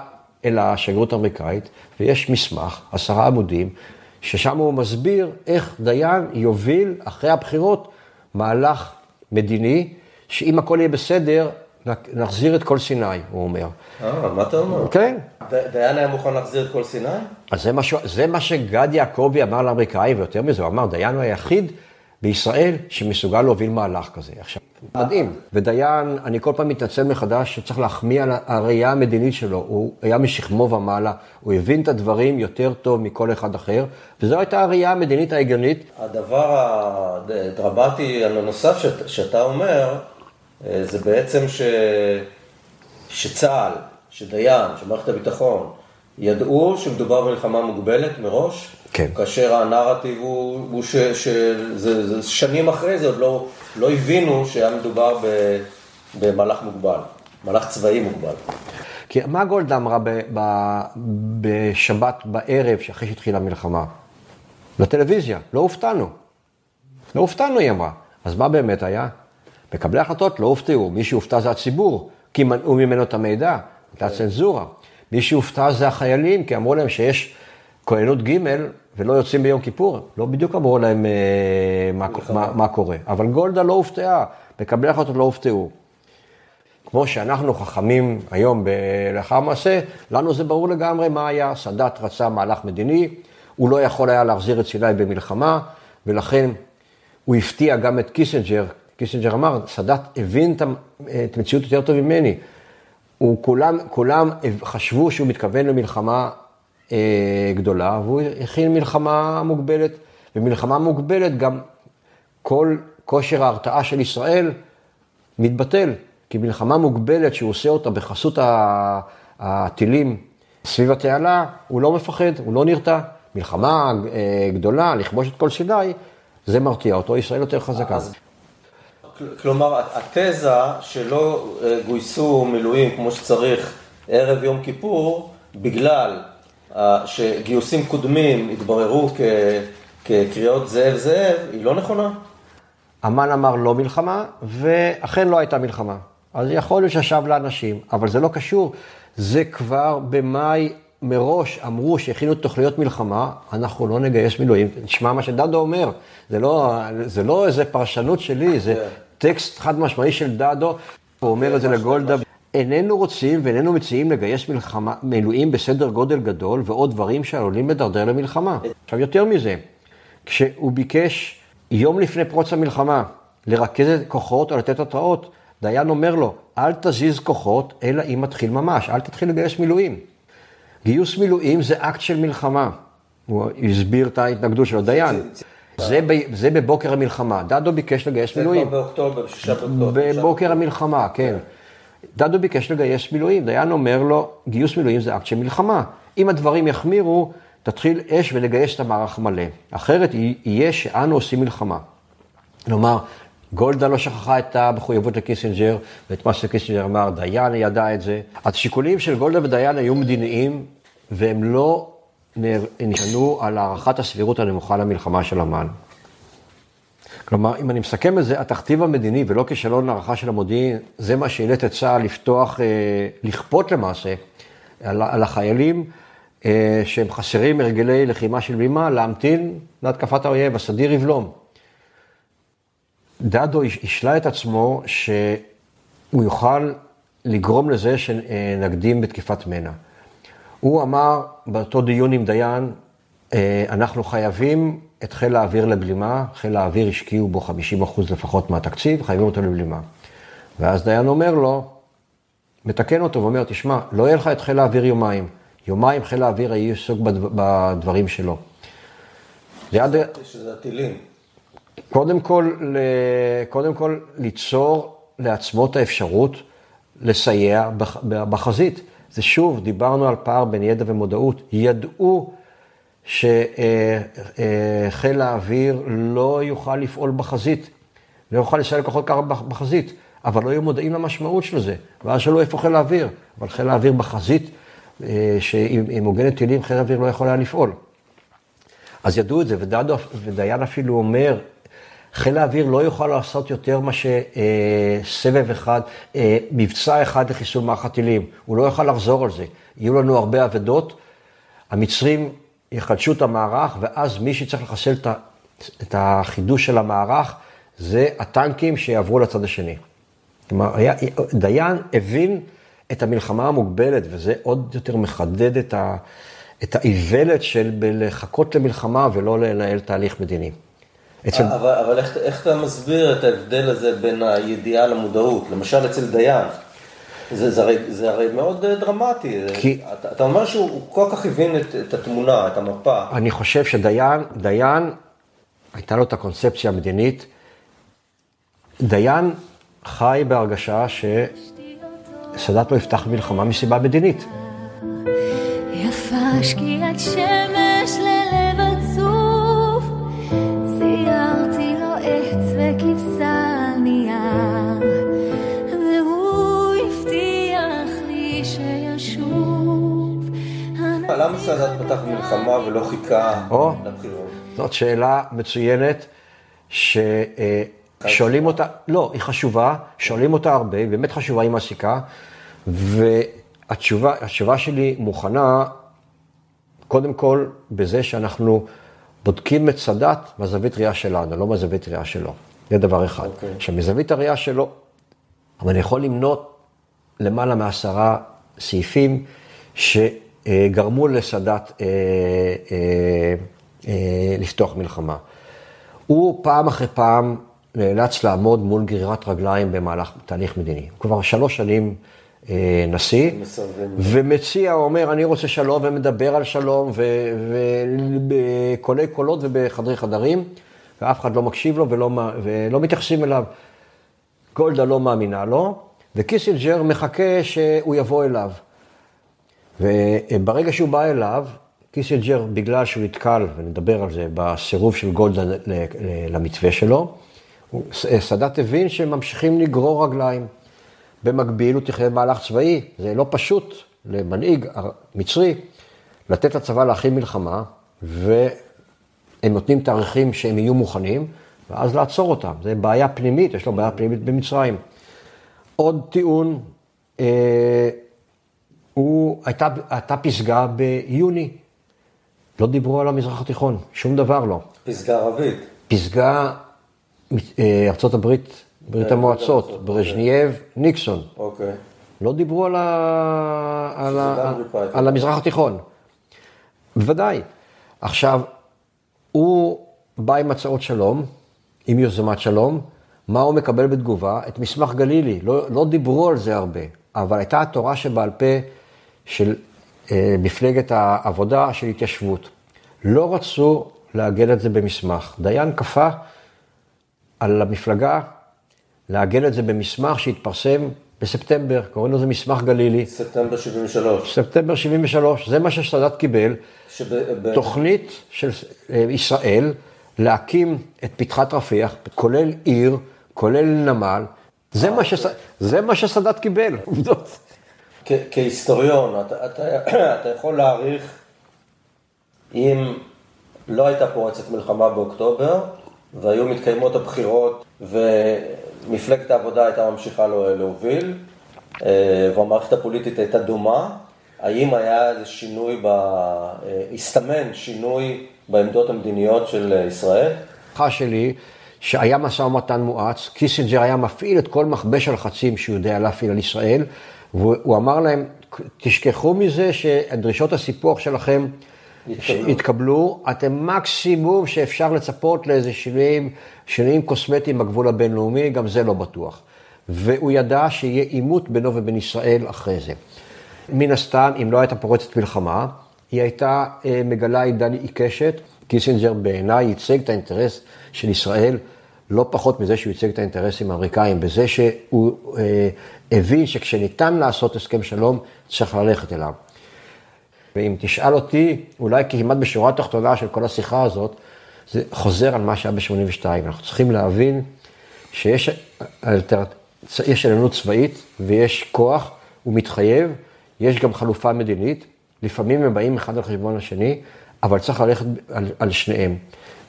[SPEAKER 4] אל השגרירות האמריקאית, ויש מסמך, עשרה עמודים, ששם הוא מסביר איך דיין יוביל אחרי הבחירות מהלך מדיני, שאם הכל יהיה בסדר, נחזיר את כל סיני, הוא אומר.
[SPEAKER 1] אה, מה אתה אומר?
[SPEAKER 4] כן.
[SPEAKER 1] דיין היה מוכן להחזיר את כל סיני?
[SPEAKER 4] אז זה מה. זה מה שגדי יעקבי אמר לאמריקאים, ויותר מזה, הוא אמר, דיין הוא היחיד בישראל שמסוגל להוביל מהלך כזה. עכשיו, מדהים. ודיין, אני כל פעם מתנצל מחדש שצריך להחמיא על הראייה המדינית שלו. הוא היה משכמו ומעלה, הוא הבין את הדברים יותר טוב מכל אחד אחר, וזו הייתה הראייה המדינית ההגיונית.
[SPEAKER 1] הדבר הדרמטי הנוסף שאת, שאתה אומר, אה, זה בעצם ש, שצה"ל, שדיין, שמערכת הביטחון, ידעו שמדובר במלחמה מוגבלת מראש,
[SPEAKER 4] כן.
[SPEAKER 1] כאשר הנרטיב הוא, הוא ש, שזה זה שנים אחרי זה עוד לא, לא הבינו שהיה מדובר ב, במהלך מוגבל, מהלך צבאי מוגבל.
[SPEAKER 4] כי מה גולדה אמרה ב... ב... בשבת בערב, שאחרי שהתחילה המלחמה? לטלוויזיה, לא הופתענו. לא הופתענו, היא אמרה. אז מה באמת היה? מקבלי ההחלטות לא הופתעו, מי שהופתע זה הציבור, כי מנעו ממנו את המידע, הייתה צנזורה. מי שהופתע זה החיילים, כי אמרו להם שיש כהנות ג' ולא יוצאים ביום כיפור, לא בדיוק אמרו להם אה, מה, מה, מה קורה. אבל גולדה לא הופתעה, מקבלי החלטות לא הופתעו. כמו שאנחנו חכמים היום לאחר מעשה, לנו זה ברור לגמרי מה היה. סאדאת רצה מהלך מדיני, הוא לא יכול היה להחזיר את סיני במלחמה, ולכן הוא הפתיע גם את קיסינג'ר. קיסינג'ר אמר, סאדאת הבין את המציאות יותר טוב ממני. הוא, כולם, כולם חשבו שהוא מתכוון למלחמה אה, גדולה, והוא הכין מלחמה מוגבלת. במלחמה מוגבלת גם כל כושר ההרתעה של ישראל מתבטל. כי מלחמה מוגבלת שהוא עושה אותה בחסות הטילים סביב התעלה, הוא לא מפחד, הוא לא נרתע. מלחמה אה, גדולה, לכבוש את כל סיני, זה מרתיע אותו, ישראל יותר חזקה.
[SPEAKER 1] כל- כלומר, התזה שלא אה, גויסו מילואים כמו שצריך ערב יום כיפור, בגלל אה, שגיוסים קודמים התבררו כ- כקריאות זאב זאב, היא לא נכונה?
[SPEAKER 4] המן אמר לא מלחמה, ואכן לא הייתה מלחמה. אז יכול להיות שישב לאנשים, אבל זה לא קשור. זה כבר במאי מראש אמרו שהכינו תוכניות מלחמה, אנחנו לא נגייס מילואים. תשמע מה שדדו אומר, זה לא, זה לא איזה פרשנות שלי, זה
[SPEAKER 1] כן.
[SPEAKER 4] טקסט חד משמעי של דדו, הוא אומר את זה לגולדה. איננו רוצים ואיננו מציעים לגייס מלחמה, מילואים בסדר גודל גדול ועוד דברים שעלולים לדרדר למלחמה. עכשיו, יותר מזה, כשהוא ביקש יום לפני פרוץ המלחמה לרכז את כוחות או לתת התראות, דיין אומר לו, אל תזיז כוחות, אלא אם מתחיל ממש, אל תתחיל לגייס מילואים. גיוס מילואים זה אקט של מלחמה. הוא הסביר את ההתנגדות שלו, דיין. זה, ב, זה בבוקר המלחמה, דדו ביקש לגייס
[SPEAKER 1] זה
[SPEAKER 4] מילואים.
[SPEAKER 1] כבר באוקטובר, בשישה באוקטובר.
[SPEAKER 4] בבוקר המלחמה, כן. דדו ביקש לגייס מילואים, דיין אומר לו, גיוס מילואים זה אקט של מלחמה. אם הדברים יחמירו, תתחיל אש ולגייס את המערך מלא. אחרת יהיה שאנו עושים מלחמה. כלומר, גולדה לא שכחה את המחויבות לקיסינג'ר, ואת מה שקיסינג'ר אמר, דיין ידע את זה. השיקולים של גולדה ודיין היו מדיניים, והם לא נשענו על הערכת הסבירות הנמוכה למלחמה של אמ"ן. כלומר, אם אני מסכם את זה, התכתיב המדיני ולא כישלון הערכה של המודיעין, זה מה שאילץ את צה"ל לפתוח, אה, לכפות למעשה על, החיילים אה, שהם חסרים הרגלי לחימה של בלימה, להמתין להתקפת האויב, הסדיר יבלום. דדו השלה את עצמו שהוא יוכל לגרום לזה שנקדים בתקיפת מנע. הוא אמר באותו דיון עם דיין, אה, אנחנו חייבים את חיל האוויר לבלימה, חיל האוויר השקיעו בו 50% לפחות מהתקציב, חייבים אותו לבלימה. ואז דיין אומר לו, מתקן אותו ואומר, תשמע, לא יהיה לך את חיל האוויר יומיים. יומיים חיל האוויר יהיה עסוק בדבר, בדברים שלו. זה עד...
[SPEAKER 1] שזה הטילים.
[SPEAKER 4] קודם כל. קודם כל ליצור לעצמו את האפשרות לסייע בח... בחזית. זה שוב, דיברנו על פער בין ידע ומודעות. ידעו שחיל האוויר לא יוכל לפעול בחזית, לא יוכל לסייע לכוחות קרב בחזית, אבל לא היו מודעים למשמעות של זה. ואז שאלו איפה חיל האוויר, אבל חיל האוויר בחזית, שהיא מוגנת טילים, חיל האוויר לא יכול היה לפעול. אז ידעו את זה, ודיין אפילו אומר, חיל האוויר לא יוכל לעשות יותר מה שסבב אחד, מבצע אחד לחיסול מערך הטילים. הוא לא יוכל לחזור על זה. יהיו לנו הרבה אבדות. המצרים יחדשו את המערך, ואז מי שצריך לחסל את החידוש של המערך, זה הטנקים שיעברו לצד השני. כלומר, היה, דיין הבין את המלחמה המוגבלת, וזה עוד יותר מחדד את, ה, את האיוולת של לחכות למלחמה ולא לנהל תהליך מדיני.
[SPEAKER 1] אצל... אבל, אבל איך, איך אתה מסביר את ההבדל הזה בין הידיעה למודעות? למשל אצל דיין. זה, זה, הרי, זה הרי מאוד דרמטי. כי... אתה, אתה אומר שהוא כל כך הבין את, את התמונה, את המפה.
[SPEAKER 4] אני חושב שדיין, דיין, הייתה לו את הקונספציה המדינית. דיין חי בהרגשה שסאדאת לא יפתח מלחמה מסיבה מדינית.
[SPEAKER 6] יפה שקיעת שמש עץ וכבשה על נייר, והוא הבטיח לי שישוב.
[SPEAKER 1] למה סאדאת פתח מלחמה ולא חיכה לבחירות?
[SPEAKER 4] זאת שאלה מצוינת, ש... שואלים אותה, לא, היא חשובה, שואלים אותה הרבה, היא באמת חשובה, היא מעסיקה, והתשובה שלי מוכנה, קודם כל, בזה שאנחנו בודקים את סאדאת מהזווית ראייה שלנו, לא מהזווית ראייה שלו. זה דבר אחד.
[SPEAKER 1] אוקיי.
[SPEAKER 4] עכשיו, מזווית הראייה שלו, אבל אני יכול למנות למעלה מעשרה סעיפים שגרמו לסאדאת אה, אה, אה, לפתוח מלחמה. הוא פעם אחרי פעם נאלץ לעמוד מול גרירת רגליים במהלך תהליך מדיני. הוא כבר שלוש שנים אה, נשיא. ומציע, אומר, אני רוצה שלום, ומדבר על שלום, ובקולי קולות ובחדרי חדרים, ואף אחד לא מקשיב לו ולא, ולא מתייחסים אליו. גולדה לא מאמינה לו, וקיסינג'ר מחכה שהוא יבוא אליו. וברגע שהוא בא אליו, קיסינג'ר, בגלל שהוא נתקל, ונדבר על זה, בסירוב של גולדה למתווה שלו, סאדאת הבין שממשיכים לגרור רגליים. במקביל הוא תכנן מהלך צבאי, זה לא פשוט למנהיג מצרי לתת לצבא להכין מלחמה, והם נותנים תאריכים שהם יהיו מוכנים, ואז לעצור אותם. זה בעיה פנימית, יש לו בעיה פנימית במצרים. עוד טיעון, אה, הוא, הייתה, הייתה פסגה ביוני, לא דיברו על המזרח התיכון, שום דבר לא.
[SPEAKER 1] פסגה ערבית.
[SPEAKER 4] פסגה, אה, ארצות הברית, ברית
[SPEAKER 1] ברית
[SPEAKER 4] המועצות,
[SPEAKER 1] המועצות,
[SPEAKER 4] ברז'נייב, ניקסון.
[SPEAKER 1] אוקיי.
[SPEAKER 4] לא דיברו על, ה... על, ה... על המזרח התיכון. בוודאי. עכשיו, הוא בא עם הצעות שלום, עם יוזמת שלום, מה הוא מקבל בתגובה? את מסמך גלילי. לא, לא דיברו על זה הרבה, אבל הייתה התורה שבעל פה של אה, מפלגת העבודה של התיישבות. לא רצו לעגן את זה במסמך. דיין כפה על המפלגה לעגן את זה במסמך שהתפרסם בספטמבר, קוראים לזה מסמך גלילי.
[SPEAKER 1] ספטמבר 73.
[SPEAKER 4] ספטמבר 73, זה מה שסאדאת קיבל,
[SPEAKER 1] שב-
[SPEAKER 4] תוכנית של אה, ישראל להקים את פתחת רפיח, כולל עיר, כולל נמל, זה מה, שס... זה מה שסאדאת קיבל, עובדות.
[SPEAKER 1] כהיסטוריון, אתה, אתה, אתה יכול להעריך אם לא הייתה פורצת מלחמה באוקטובר והיו מתקיימות הבחירות ומפלגת העבודה הייתה ממשיכה להוביל אה, והמערכת הפוליטית הייתה דומה, האם היה איזה שינוי, ב... אה, הסתמן שינוי בעמדות המדיניות של אה, ישראל?
[SPEAKER 4] ההערכה שלי, שהיה משא ומתן מואץ, קיסינג'ר היה מפעיל את כל מכבש הלחצים שהוא יודע להפעיל על ישראל, והוא הוא אמר להם, תשכחו מזה שדרישות הסיפוח שלכם
[SPEAKER 1] יתקבלו,
[SPEAKER 4] אתם מקסימום שאפשר לצפות לאיזה שינויים, שינויים קוסמטיים בגבול הבינלאומי, גם זה לא בטוח. והוא ידע שיהיה עימות בינו ובין ישראל אחרי זה. מן הסתם, אם לא הייתה פורצת מלחמה, היא הייתה אה, מגלה עידן עיקשת. קיסינג'ר בעיניי ייצג את האינטרס של ישראל לא פחות מזה שהוא ייצג את האינטרסים האמריקאים, בזה שהוא אה, הבין שכשניתן לעשות הסכם שלום, צריך ללכת אליו. ואם תשאל אותי, אולי כמעט בשורה התחתונה של כל השיחה הזאת, זה חוזר על מה שהיה ב-82. אנחנו צריכים להבין שיש. יש עליונות צבאית ויש כוח, הוא מתחייב, יש גם חלופה מדינית, לפעמים הם באים אחד על חשבון השני, אבל צריך ללכת על, על שניהם.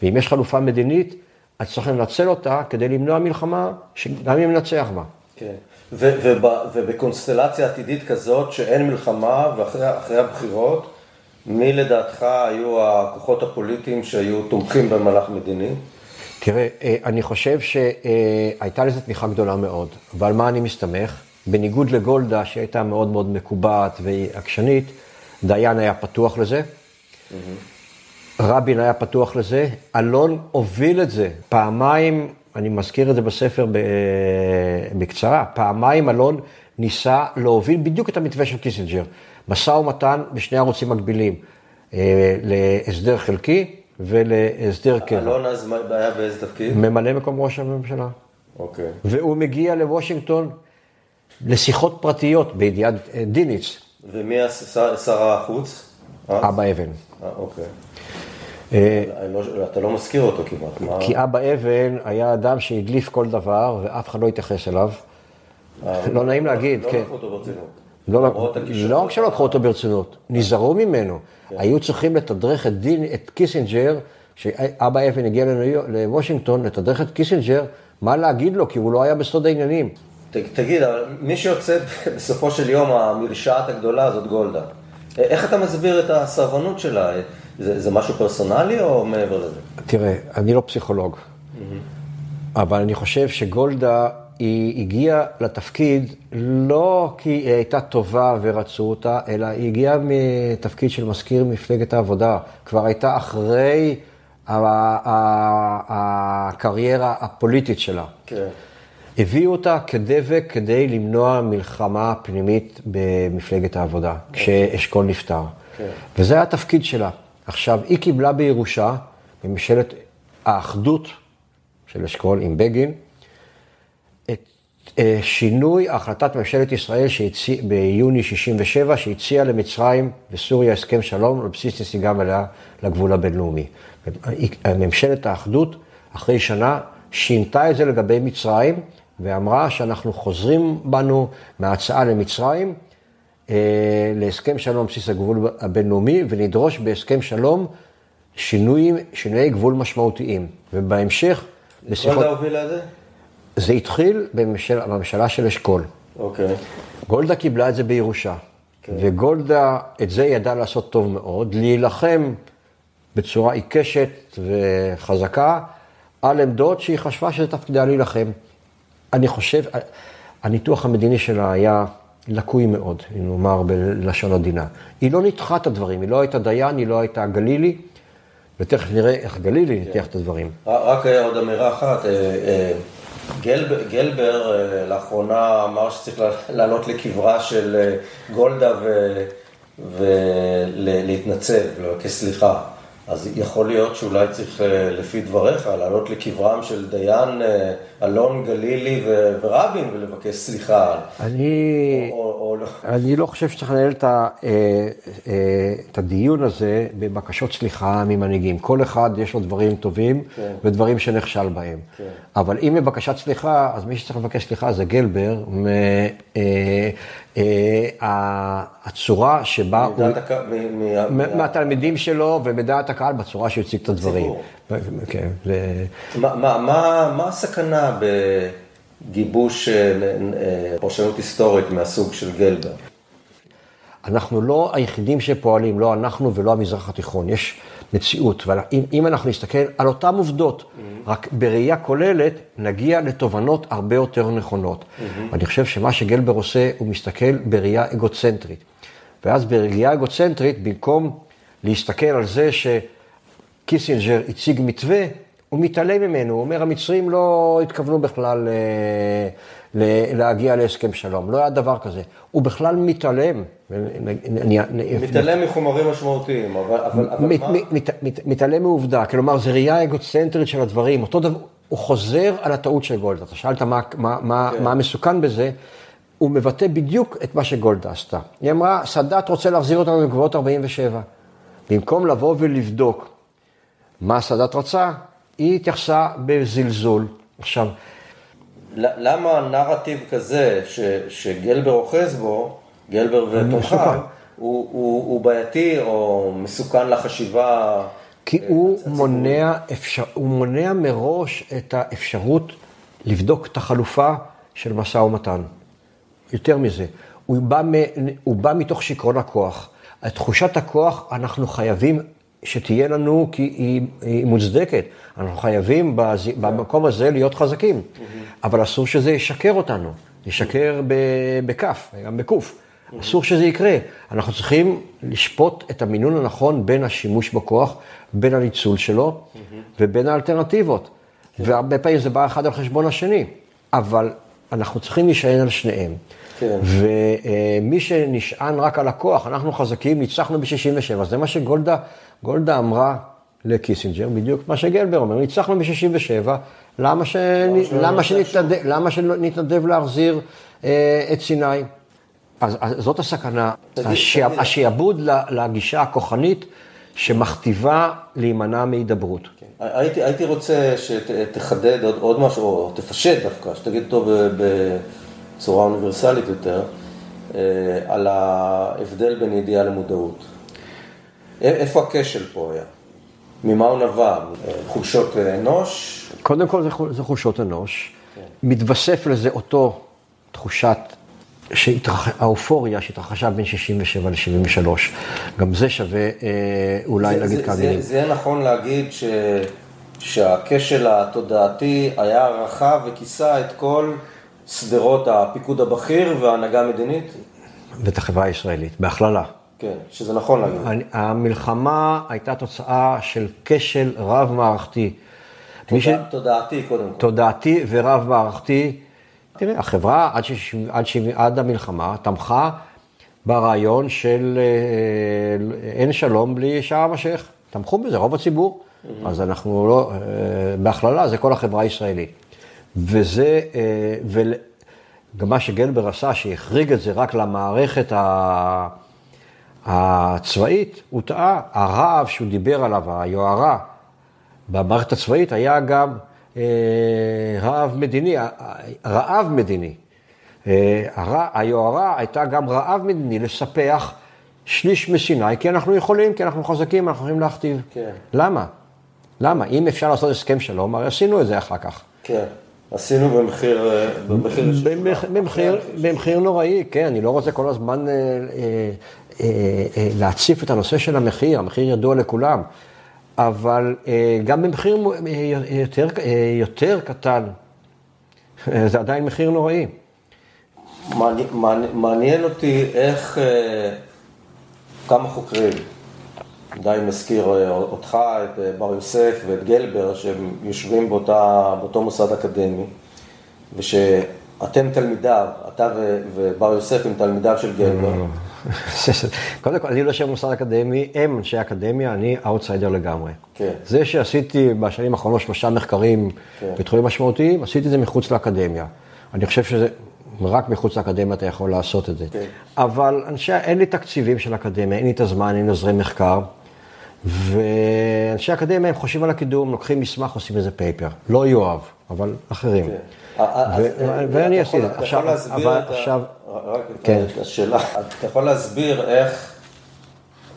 [SPEAKER 4] ואם יש חלופה מדינית, אז צריך לנצל אותה כדי למנוע מלחמה, שגם אם ננצח בה.
[SPEAKER 1] כן. ובקונסטלציה עתידית כזאת שאין מלחמה ואחרי אחרי הבחירות, מי לדעתך היו הכוחות הפוליטיים שהיו תומכים במהלך מדיני?
[SPEAKER 4] תראה, אה, אני חושב שהייתה לזה תמיכה גדולה מאוד, ועל מה אני מסתמך? בניגוד לגולדה, שהייתה מאוד מאוד מקובעת ועקשנית, דיין היה פתוח לזה, רבין היה פתוח לזה, אלון הוביל את זה פעמיים, אני מזכיר את זה בספר בקצרה, פעמיים אלון ניסה להוביל בדיוק את המתווה של קיסינג'ר, משא ומתן בשני ערוצים מקבילים, אה, להסדר חלקי ולהסדר קבע.
[SPEAKER 1] אלון אז היה באיזה תפקיד?
[SPEAKER 4] ממלא מקום ראש הממשלה.
[SPEAKER 1] אוקיי.
[SPEAKER 4] והוא מגיע לוושינגטון לשיחות פרטיות בידיעת אה, דיניץ,
[SPEAKER 1] ומי שר החוץ?
[SPEAKER 4] אבא אבן.
[SPEAKER 1] אה, אוקיי.
[SPEAKER 4] אה,
[SPEAKER 1] לא- אתה לא מזכיר אותו כמעט.
[SPEAKER 4] כי אבא אבן היה אדם שהדליף כל דבר ואף אחד לא התייחס אליו.
[SPEAKER 1] אה,
[SPEAKER 4] לא נעים להגיד,
[SPEAKER 1] לא
[SPEAKER 4] כן.
[SPEAKER 1] לקחו אותו ברצינות.
[SPEAKER 4] לא. לא רק שלא לקחו אותו ברצינות, נזהרו ממנו. היו צריכים לתדרך את, דין, את קיסינג'ר, שאבא אבן הגיע לוושינגטון, לתדרך את קיסינג'ר, מה להגיד לו, כי הוא לא היה בסוד העניינים.
[SPEAKER 1] תגיד, מי שיוצא בסופו של יום המרשעת הגדולה זאת גולדה. איך אתה מסביר את הסרבנות שלה? זה, זה משהו פרסונלי או מעבר לזה?
[SPEAKER 4] תראה, אני לא פסיכולוג, אבל אני חושב שגולדה, היא הגיעה לתפקיד לא כי היא הייתה טובה ורצו אותה, אלא היא הגיעה מתפקיד של מזכיר מפלגת העבודה. כבר הייתה אחרי הקריירה הפוליטית שלה.
[SPEAKER 1] כן.
[SPEAKER 4] הביאו אותה כדבק כדי למנוע מלחמה פנימית במפלגת העבודה, כשאשכול נפטר.
[SPEAKER 1] כן.
[SPEAKER 4] וזה היה התפקיד שלה. עכשיו, היא קיבלה בירושה, בממשלת האחדות של אשכול עם בגין, את אה, שינוי החלטת ממשלת ישראל שהציע, ביוני 67, שהציעה למצרים וסוריה הסכם שלום על בסיס נסיגה מלאה לגבול הבינלאומי. ממשלת האחדות, אחרי שנה, שינתה את זה לגבי מצרים, ואמרה שאנחנו חוזרים בנו מההצעה למצרים להסכם שלום על בסיס הגבול הבינלאומי, ונדרוש בהסכם שלום שינויים, שינויי גבול משמעותיים. ובהמשך, לשיחות...
[SPEAKER 1] גולדה הובילה את זה?
[SPEAKER 4] זה התחיל בממשל, בממשלה של אשכול.
[SPEAKER 1] אוקיי.
[SPEAKER 4] גולדה קיבלה את זה בירושה.
[SPEAKER 1] כן.
[SPEAKER 4] וגולדה את זה ידעה לעשות טוב מאוד, להילחם בצורה עיקשת וחזקה על עמדות שהיא חשבה שזה תפקידה להילחם. אני חושב, הניתוח המדיני שלה היה לקוי מאוד, אם נאמר בלשון עדינה. היא לא ניתחה את הדברים, היא לא הייתה דיין, היא לא הייתה גלילי, ותכף נראה איך גלילי ניתח את הדברים.
[SPEAKER 1] רק אה, עוד אמירה אחת, אה, אה, גלבר, גלבר לאחרונה אמר שצריך לעלות לקברה של גולדה ולהתנצל ולבקש סליחה. אז יכול להיות שאולי צריך, לפי דבריך, לעלות לקברם של דיין אלון גלילי ו- ורבין ולבקש סליחה.
[SPEAKER 4] אני...
[SPEAKER 1] או, או לא.
[SPEAKER 4] אני לא חושב שצריך לנהל את, ה, אה, אה, את הדיון הזה בבקשות סליחה ממנהיגים. כל אחד יש לו דברים טובים
[SPEAKER 1] כן.
[SPEAKER 4] ודברים שנכשל בהם. אבל אם בבקשת סליחה, אז מי שצריך לבקש סליחה זה גלבר, מ, אה, אה, הצורה שבה הוא...
[SPEAKER 1] מ- מ-
[SPEAKER 4] מהתלמידים שלו ומדעת הקהל בצורה שהוא הציג את הדברים. כן, זה...
[SPEAKER 1] מה, מה, מה, מה הסכנה בגיבוש אה, אה, פרשנות היסטורית מהסוג של גלבר?
[SPEAKER 4] אנחנו לא היחידים שפועלים, לא אנחנו ולא המזרח התיכון. יש מציאות, ואם אנחנו נסתכל על אותן עובדות, רק בראייה כוללת, נגיע לתובנות הרבה יותר נכונות. ואני חושב שמה שגלבר עושה, הוא מסתכל בראייה אגוצנטרית. ואז בראייה אגוצנטרית, במקום להסתכל על זה שקיסינג'ר הציג מתווה, הוא מתעלם ממנו, הוא אומר, המצרים לא התכוונו בכלל אה, ל- להגיע להסכם שלום, לא היה דבר כזה. הוא בכלל מתעלם.
[SPEAKER 1] מתעלם מחומרים משמעותיים, אבל, אבל, אבל
[SPEAKER 4] מת-
[SPEAKER 1] מה?
[SPEAKER 4] מת- מת- מת- מתעלם מעובדה, כלומר, זו ראייה אגוצנטרית של הדברים. אותו דבר, הוא חוזר על הטעות של גולדה. אתה שאלת מה, מה, מה,
[SPEAKER 1] כן.
[SPEAKER 4] מה מסוכן בזה, הוא מבטא בדיוק את מה שגולדה עשתה. היא אמרה, סאדאת רוצה להחזיר אותנו לגבולות 47. במקום לבוא ולבדוק מה סאדאת רצה, היא התייחסה בזלזול. עכשיו,
[SPEAKER 1] למה נרטיב כזה ש, שגלבר אוחז בו, גלבר ותומכיו,
[SPEAKER 4] מסוכן.
[SPEAKER 1] הוא, הוא, הוא בעייתי או מסוכן לחשיבה?
[SPEAKER 4] כי
[SPEAKER 1] אה,
[SPEAKER 4] הוא? מונע, אפשר, הוא מונע מראש את האפשרות לבדוק את החלופה של משא ומתן. יותר מזה, הוא בא, מ, הוא בא מתוך שיכרון הכוח. את תחושת הכוח אנחנו חייבים שתהיה לנו כי היא, היא מוצדקת. אנחנו חייבים בז, במקום הזה להיות חזקים. אבל אסור שזה ישקר אותנו. ישקר בכף, גם בקוף. אסור שזה יקרה. אנחנו צריכים לשפוט את המינון הנכון בין השימוש בכוח, בין הניצול שלו ובין האלטרנטיבות. והרבה פעמים זה בא אחד על חשבון השני. אבל אנחנו צריכים להישען על שניהם.
[SPEAKER 1] כן.
[SPEAKER 4] ומי שנשען רק על הכוח, אנחנו חזקים, ניצחנו ב-67, זה מה שגולדה גולדה אמרה לקיסינג'ר, בדיוק מה שגלבר אומר, ניצחנו ב-67, למה, ש... למה, שנתנדב, למה שנתנדב להחזיר אה, את סיני? אז, אז זאת הסכנה. השעבוד לגישה הכוחנית שמכתיבה להימנע מהידברות.
[SPEAKER 1] הייתי, הייתי רוצה שתחדד עוד, עוד משהו, או תפשט דווקא, שתגיד אותו בצורה אוניברסלית יותר, אה, על ההבדל בין ידיעה למודעות. איפה הכשל פה היה? ממה הוא נבע? חולשות אנוש?
[SPEAKER 4] קודם כל זה, חול- זה חולשות אנוש, מתווסף לזה אותו תחושת שהאופוריה שהתרחשה בין 67 ל-73, גם זה שווה אה, אולי
[SPEAKER 1] זה-
[SPEAKER 4] להגיד
[SPEAKER 1] זה-
[SPEAKER 4] כמה
[SPEAKER 1] זה-
[SPEAKER 4] מילים.
[SPEAKER 1] זה יהיה נכון להגיד ש... שהכשל התודעתי היה רחב וכיסה את כל שדרות הפיקוד הבכיר וההנהגה המדינית?
[SPEAKER 4] ואת החברה הישראלית, בהכללה.
[SPEAKER 1] כן, שזה נכון להגיד.
[SPEAKER 4] המלחמה הייתה תוצאה של כשל רב-מערכתי. מי ש-
[SPEAKER 1] תודע- תודעתי קודם כל.
[SPEAKER 4] תודעתי ורב-מערכתי. תראה, החברה עד, שיש, עד, שבע- עד המלחמה תמכה ברעיון של אה, אין שלום בלי שארם א-שייח. תמכו בזה, רוב הציבור. אז אנחנו לא, אה, בהכללה זה כל החברה הישראלית. וזה, אה, וגם מה שגלבר עשה, שהחריג את זה רק למערכת ה... הצבאית, הוא טעה. הרעב שהוא דיבר עליו, היוהרה, במערכת הצבאית היה גם אה, רעב מדיני, אה, רעב מדיני. אה, היוהרה הייתה גם רעב מדיני לספח שליש מסיני, כי אנחנו יכולים, כי אנחנו חזקים, אנחנו יכולים להכתיב.
[SPEAKER 1] כן.
[SPEAKER 4] למה? למה? אם אפשר לעשות הסכם שלום, הרי עשינו את זה אחר כך.
[SPEAKER 1] כן, עשינו במחיר... אה, במחיר...
[SPEAKER 4] במח- במחיר, במחיר נוראי, כן, אני לא רוצה כל הזמן אה, אה, להציף את הנושא של המחיר, המחיר ידוע לכולם, אבל אה, גם במחיר אה, יותר, אה, יותר קטן, אה, זה עדיין מחיר נוראי.
[SPEAKER 1] מעניין- אותי איך אה, כמה חוקרים, די מזכיר אה, אותך, את אה, בר יוסף ואת גלבר, שהם יושבים באותה, באותו מוסד אקדמי, ושאתם תלמידיו, אתה ובר יוסף הם תלמידיו של גלבר.
[SPEAKER 4] קודם כל, אני לא שם מוסד אקדמי, הם אנשי אקדמיה, אני אאוטסיידר לגמרי.
[SPEAKER 1] כן.
[SPEAKER 4] זה שעשיתי בשנים האחרונות שלושה מחקרים
[SPEAKER 1] כן.
[SPEAKER 4] בתחומים משמעותיים, עשיתי את זה מחוץ לאקדמיה. אני חושב שזה, רק מחוץ לאקדמיה אתה יכול לעשות את זה.
[SPEAKER 1] כן.
[SPEAKER 4] אבל אנשי, אין לי תקציבים של אקדמיה, אין לי את הזמן, אין לי עוזרי מחקר. ואנשי אקדמיה, הם חושבים על הקידום, לוקחים מסמך, עושים איזה paper. לא יואב, אבל אחרים.
[SPEAKER 1] כן. אז,
[SPEAKER 4] ואני עשיתי.
[SPEAKER 1] אתה
[SPEAKER 4] עכשיו-
[SPEAKER 1] יכול להסביר
[SPEAKER 4] אבל
[SPEAKER 1] את
[SPEAKER 4] עכשיו-
[SPEAKER 1] רק
[SPEAKER 4] כן.
[SPEAKER 1] את השאלה, אתה יכול להסביר איך,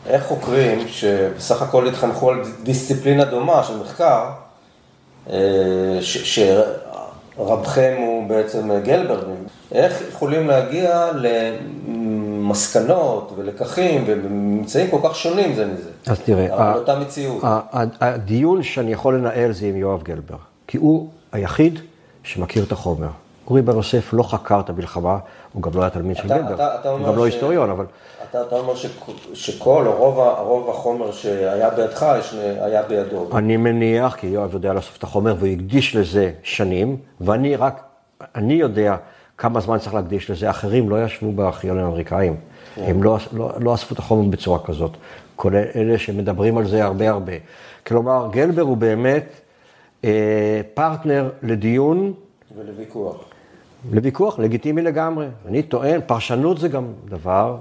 [SPEAKER 1] איך חוקרים שבסך הכל התחנכו על דיסציפלינה דומה של מחקר, אה, ש- שרבכם הוא בעצם גלברג, איך יכולים להגיע למסקנות ולקחים וממצאים כל כך שונים זה מזה,
[SPEAKER 4] אז תראה,
[SPEAKER 1] על אותה מציאות.
[SPEAKER 4] הדיון שאני יכול לנהל זה עם יואב גלבר, כי הוא היחיד שמכיר את החומר. אורי בר יוסף לא חקר את המלחמה, הוא גם לא היה תלמיד של גלבר, הוא גם לא היסטוריון, אבל
[SPEAKER 1] אתה, אתה אומר שכ- שכל או רוב, החומר שהיה בידך היה בידו.
[SPEAKER 4] אני מניח, כי יואב יודע לאסוף את החומר והוא הקדיש לזה שנים, ואני רק, אני יודע כמה זמן צריך להקדיש לזה, אחרים לא ישבו בארכיונים האמריקאים, הם לא, לא, לא אספו את החומר בצורה כזאת, כולל אלה שמדברים על זה הרבה הרבה. כלומר, גלבר הוא באמת אה, פרטנר לדיון,
[SPEAKER 1] ולוויכוח.
[SPEAKER 4] לוויכוח לגיטימי לגמרי. אני טוען, פרשנות זה גם דבר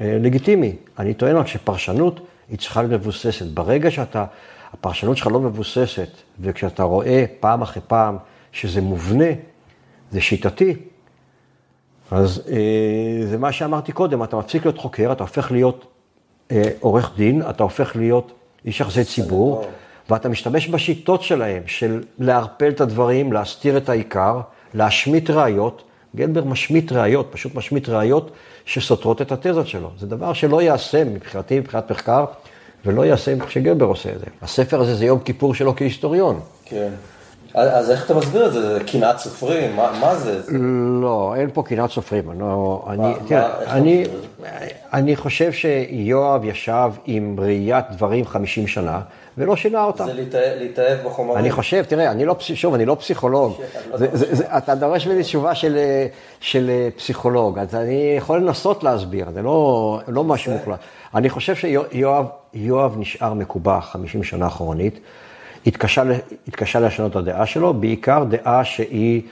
[SPEAKER 4] אה, לגיטימי. אני טוען רק שפרשנות היא צריכה להיות מבוססת. ברגע שאתה, הפרשנות שלך לא מבוססת, וכשאתה רואה פעם אחרי פעם שזה מובנה, זה שיטתי, אז אה, זה מה שאמרתי קודם, אתה מפסיק להיות חוקר, אתה הופך להיות אה, עורך דין, אתה הופך להיות איש יחסי ציבור, ואתה משתמש בשיטות שלהם, של לערפל את הדברים, להסתיר את העיקר, להשמיט ראיות. גלבר משמיט ראיות, פשוט משמיט ראיות שסותרות את התזות שלו. זה דבר שלא ייעשה מבחינתי, מבחינת מחקר, ולא ייעשה כשגלבר עושה את זה. הספר הזה זה יום כיפור שלו כהיסטוריון.
[SPEAKER 1] כן. אז, איך אתה מסביר את זה? זה קנאת סופרים? מה, מה זה?
[SPEAKER 4] לא, אין פה קנאת סופרים. אני, לא- אני,
[SPEAKER 1] מה-
[SPEAKER 4] תראה, אני, אני חושב שיואב ישב עם ראיית דברים 50 שנה, ולא שינה אותם.
[SPEAKER 1] זה להתאהב, בחומרים.
[SPEAKER 4] אני חושב, תראה, אני לא, שוב, אני לא פסיכולוג. זה, זה, זה, אתה דורש ממני תשובה של, של פסיכולוג, אז אני יכול לנסות להסביר, זה לא, לא משהו מוחלט. אני חושב שיואב יואב נשאר מקובע 50 שנה אחורנית, התקשה, התקשה לשנות את הדעה שלו, בעיקר דעה שהיא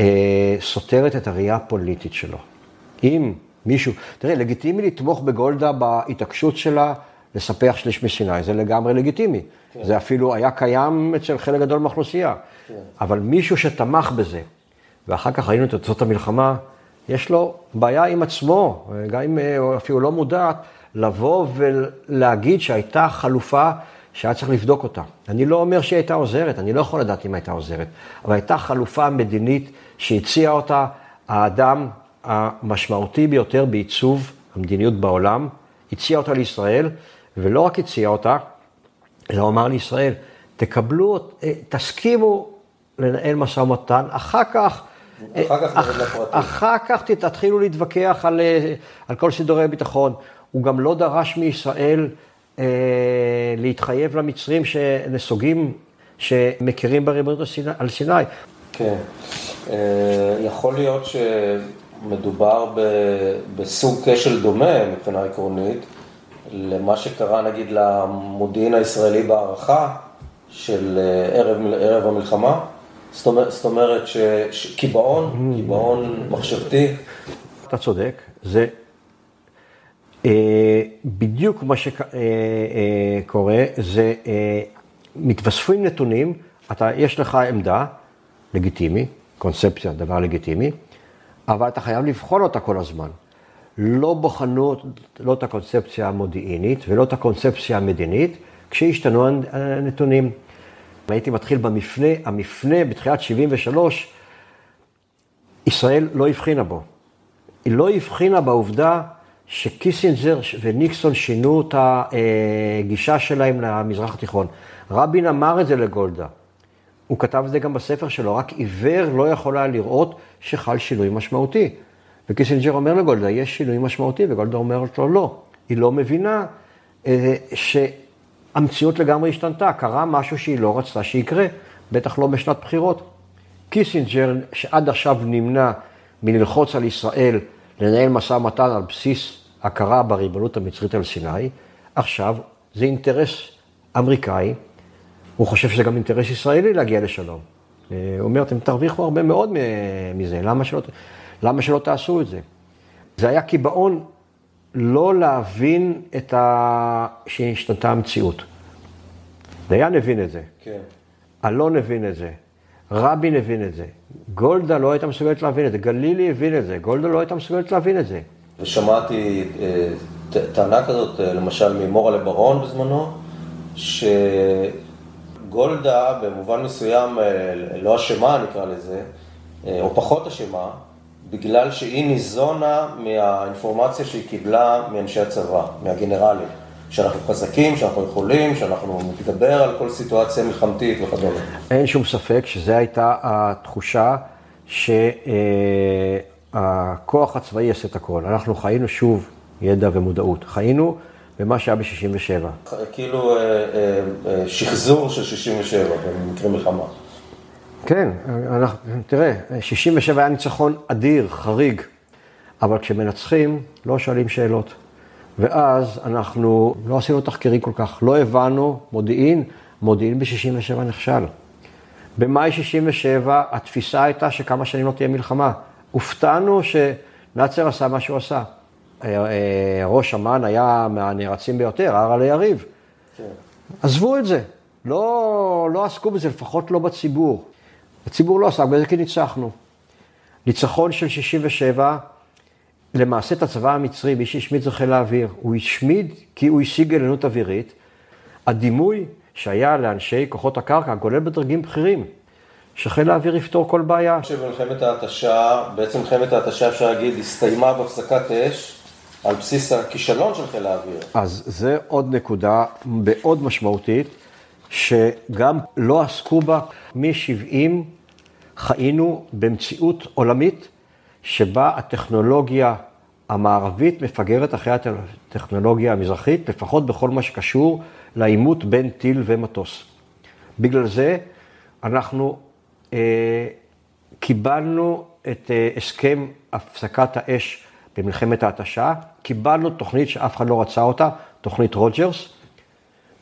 [SPEAKER 4] אה, סותרת את הראייה הפוליטית שלו. אם מישהו, תראה, לגיטימי לתמוך בגולדה בהתעקשות שלה לספח שליש מסיני, זה לגמרי לגיטימי. כן. זה אפילו היה קיים אצל חלק גדול מהאוכלוסייה. כן. אבל מישהו שתמך בזה, ואחר כך ראינו את תוצאות המלחמה, יש לו בעיה עם עצמו, גם אם אה, אפילו לא מודעת, לבוא ולהגיד שהייתה חלופה שהיה צריך לבדוק אותה. אני לא אומר שהיא הייתה עוזרת, אני לא יכול לדעת אם הייתה עוזרת, אבל הייתה חלופה מדינית שהציע אותה האדם המשמעותי ביותר בעיצוב המדיניות בעולם, הציע אותה לישראל, ולא רק הציע אותה, אלא הוא אמר לישראל, תקבלו, אה, תסכימו לנהל משא ומתן, אחר כך...
[SPEAKER 1] אחר כך
[SPEAKER 4] אח-. אחר כך תתחילו להתווכח על, אה, על כל סידורי הביטחון. הוא גם לא דרש מישראל אה, להתחייב למצרים שנסוגים, שמכירים בריבונות על סיני-.
[SPEAKER 1] כן. אה, יכול להיות שמדובר ב- בסוג כשל דומה מבחינה עקרונית למה שקרה נגיד למודיעין הישראלי בהערכה של אה, ערב, ערב המלחמה. זאת אומרת, זאת אומרת שקיבעון, קיבעון מחשבתי,
[SPEAKER 4] אתה צודק, זה אה, בדיוק מה שקורה, זה אה, מתווספים נתונים, אתה, יש לך עמדה, לגיטימי, קונספציה, דבר לגיטימי, אבל אתה חייב לבחון אותה כל הזמן. לא בחנו לא את הקונספציה המודיעינית ולא את הקונספציה המדינית, כשהשתנו הנתונים. הייתי מתחיל במפנה, המפנה בתחילת 73, ישראל לא הבחינה בו. היא לא הבחינה בעובדה שקיסינג'ר וניקסון שינו את הגישה שלהם למזרח התיכון. רבין אמר את זה לגולדה. הוא כתב את זה גם בספר שלו, רק עיוור לא יכול היה לראות שחל שינוי משמעותי. וקיסינג'ר אומר לגולדה, יש שינוי משמעותי, וגולדה אומרת לו, לא. היא לא מבינה אה, שהמציאות לגמרי השתנתה, קרה משהו שהיא לא רצתה שיקרה, בטח לא בשנת בחירות. קיסינג'ר, שעד עכשיו נמנע מללחוץ על ישראל לנהל משא ומתן על בסיס הכרה בריבונות המצרית על סיני, עכשיו זה אינטרס אמריקאי, הוא חושב שזה גם אינטרס ישראלי להגיע לשלום. אה, הוא אומר, אתם תרוויחו הרבה מאוד מזה, למה שלא, למה שלא תעשו את זה? זה היה קיבעון לא להבין את ה... שהשתנתה המציאות. דיין הבין את זה.
[SPEAKER 1] כן.
[SPEAKER 4] אלון הבין את זה, רבין הבין את זה, גולדה לא הייתה מסוגלת להבין את זה, גלילי הבין את זה, גולדה לא הייתה מסוגלת להבין את זה.
[SPEAKER 1] ושמעתי אה, טענה כזאת, אה, למשל ממורה לברון בזמנו, שגולדה במובן מסוים אה, לא אשמה נקרא לזה, או פחות אשמה, בגלל שהיא ניזונה מהאינפורמציה שהיא קיבלה מאנשי הצבא, מהגנרלים. שאנחנו חזקים, שאנחנו יכולים, שאנחנו נתגבר על כל סיטואציה מלחמתית וכדומה.
[SPEAKER 4] אין שום ספק שזו הייתה התחושה שהכוח הצבאי יעשה את הכל. אנחנו חיינו שוב ידע ומודעות, חיינו במה שהיה ב-67.
[SPEAKER 1] כאילו אה, אה, אה, שחזור של 67 במקרה מלחמה.
[SPEAKER 4] כן, אנחנו, תראה, 67 היה ניצחון אדיר, חריג, אבל כשמנצחים לא שואלים שאלות. ואז אנחנו לא עשינו תחקירים כל כך, לא הבנו מודיעין, מודיעין ב-67 נכשל. במאי 67 התפיסה הייתה שכמה שנים לא תהיה מלחמה. הופתענו שנאצר עשה מה שהוא עשה. אה, אה, ראש אמ"ן היה מהנערצים ביותר, הר על היריב. עזבו את זה, לא, לא עסקו בזה, לפחות לא בציבור. הציבור לא עסק בזה כי ניצחנו. ניצחון של 67, למעשה את הצבא המצרי, מי שהשמיד זה חיל האוויר. הוא השמיד כי הוא השיג עליונות אווירית. הדימוי שהיה לאנשי כוחות הקרקע, כולל בדרגים בכירים, שחיל האוויר יפתור כל בעיה.
[SPEAKER 1] שמלחמת ההתשה, בעצם מלחמת ההתשה אפשר להגיד, הסתיימה בהפסקת אש על בסיס הכישלון של חיל האוויר.
[SPEAKER 4] אז זה עוד נקודה מאוד משמעותית, שגם לא עסקו בה. מ-70 חיינו במציאות עולמית, שבה הטכנולוגיה המערבית מפגרת אחרי הטכנולוגיה המזרחית, לפחות בכל מה שקשור לעימות בין טיל ומטוס. בגלל זה אנחנו אה, קיבלנו את אה, הסכם הפסקת האש במלחמת ההתשה, קיבלנו תוכנית שאף אחד לא רצה אותה, תוכנית רוג'רס,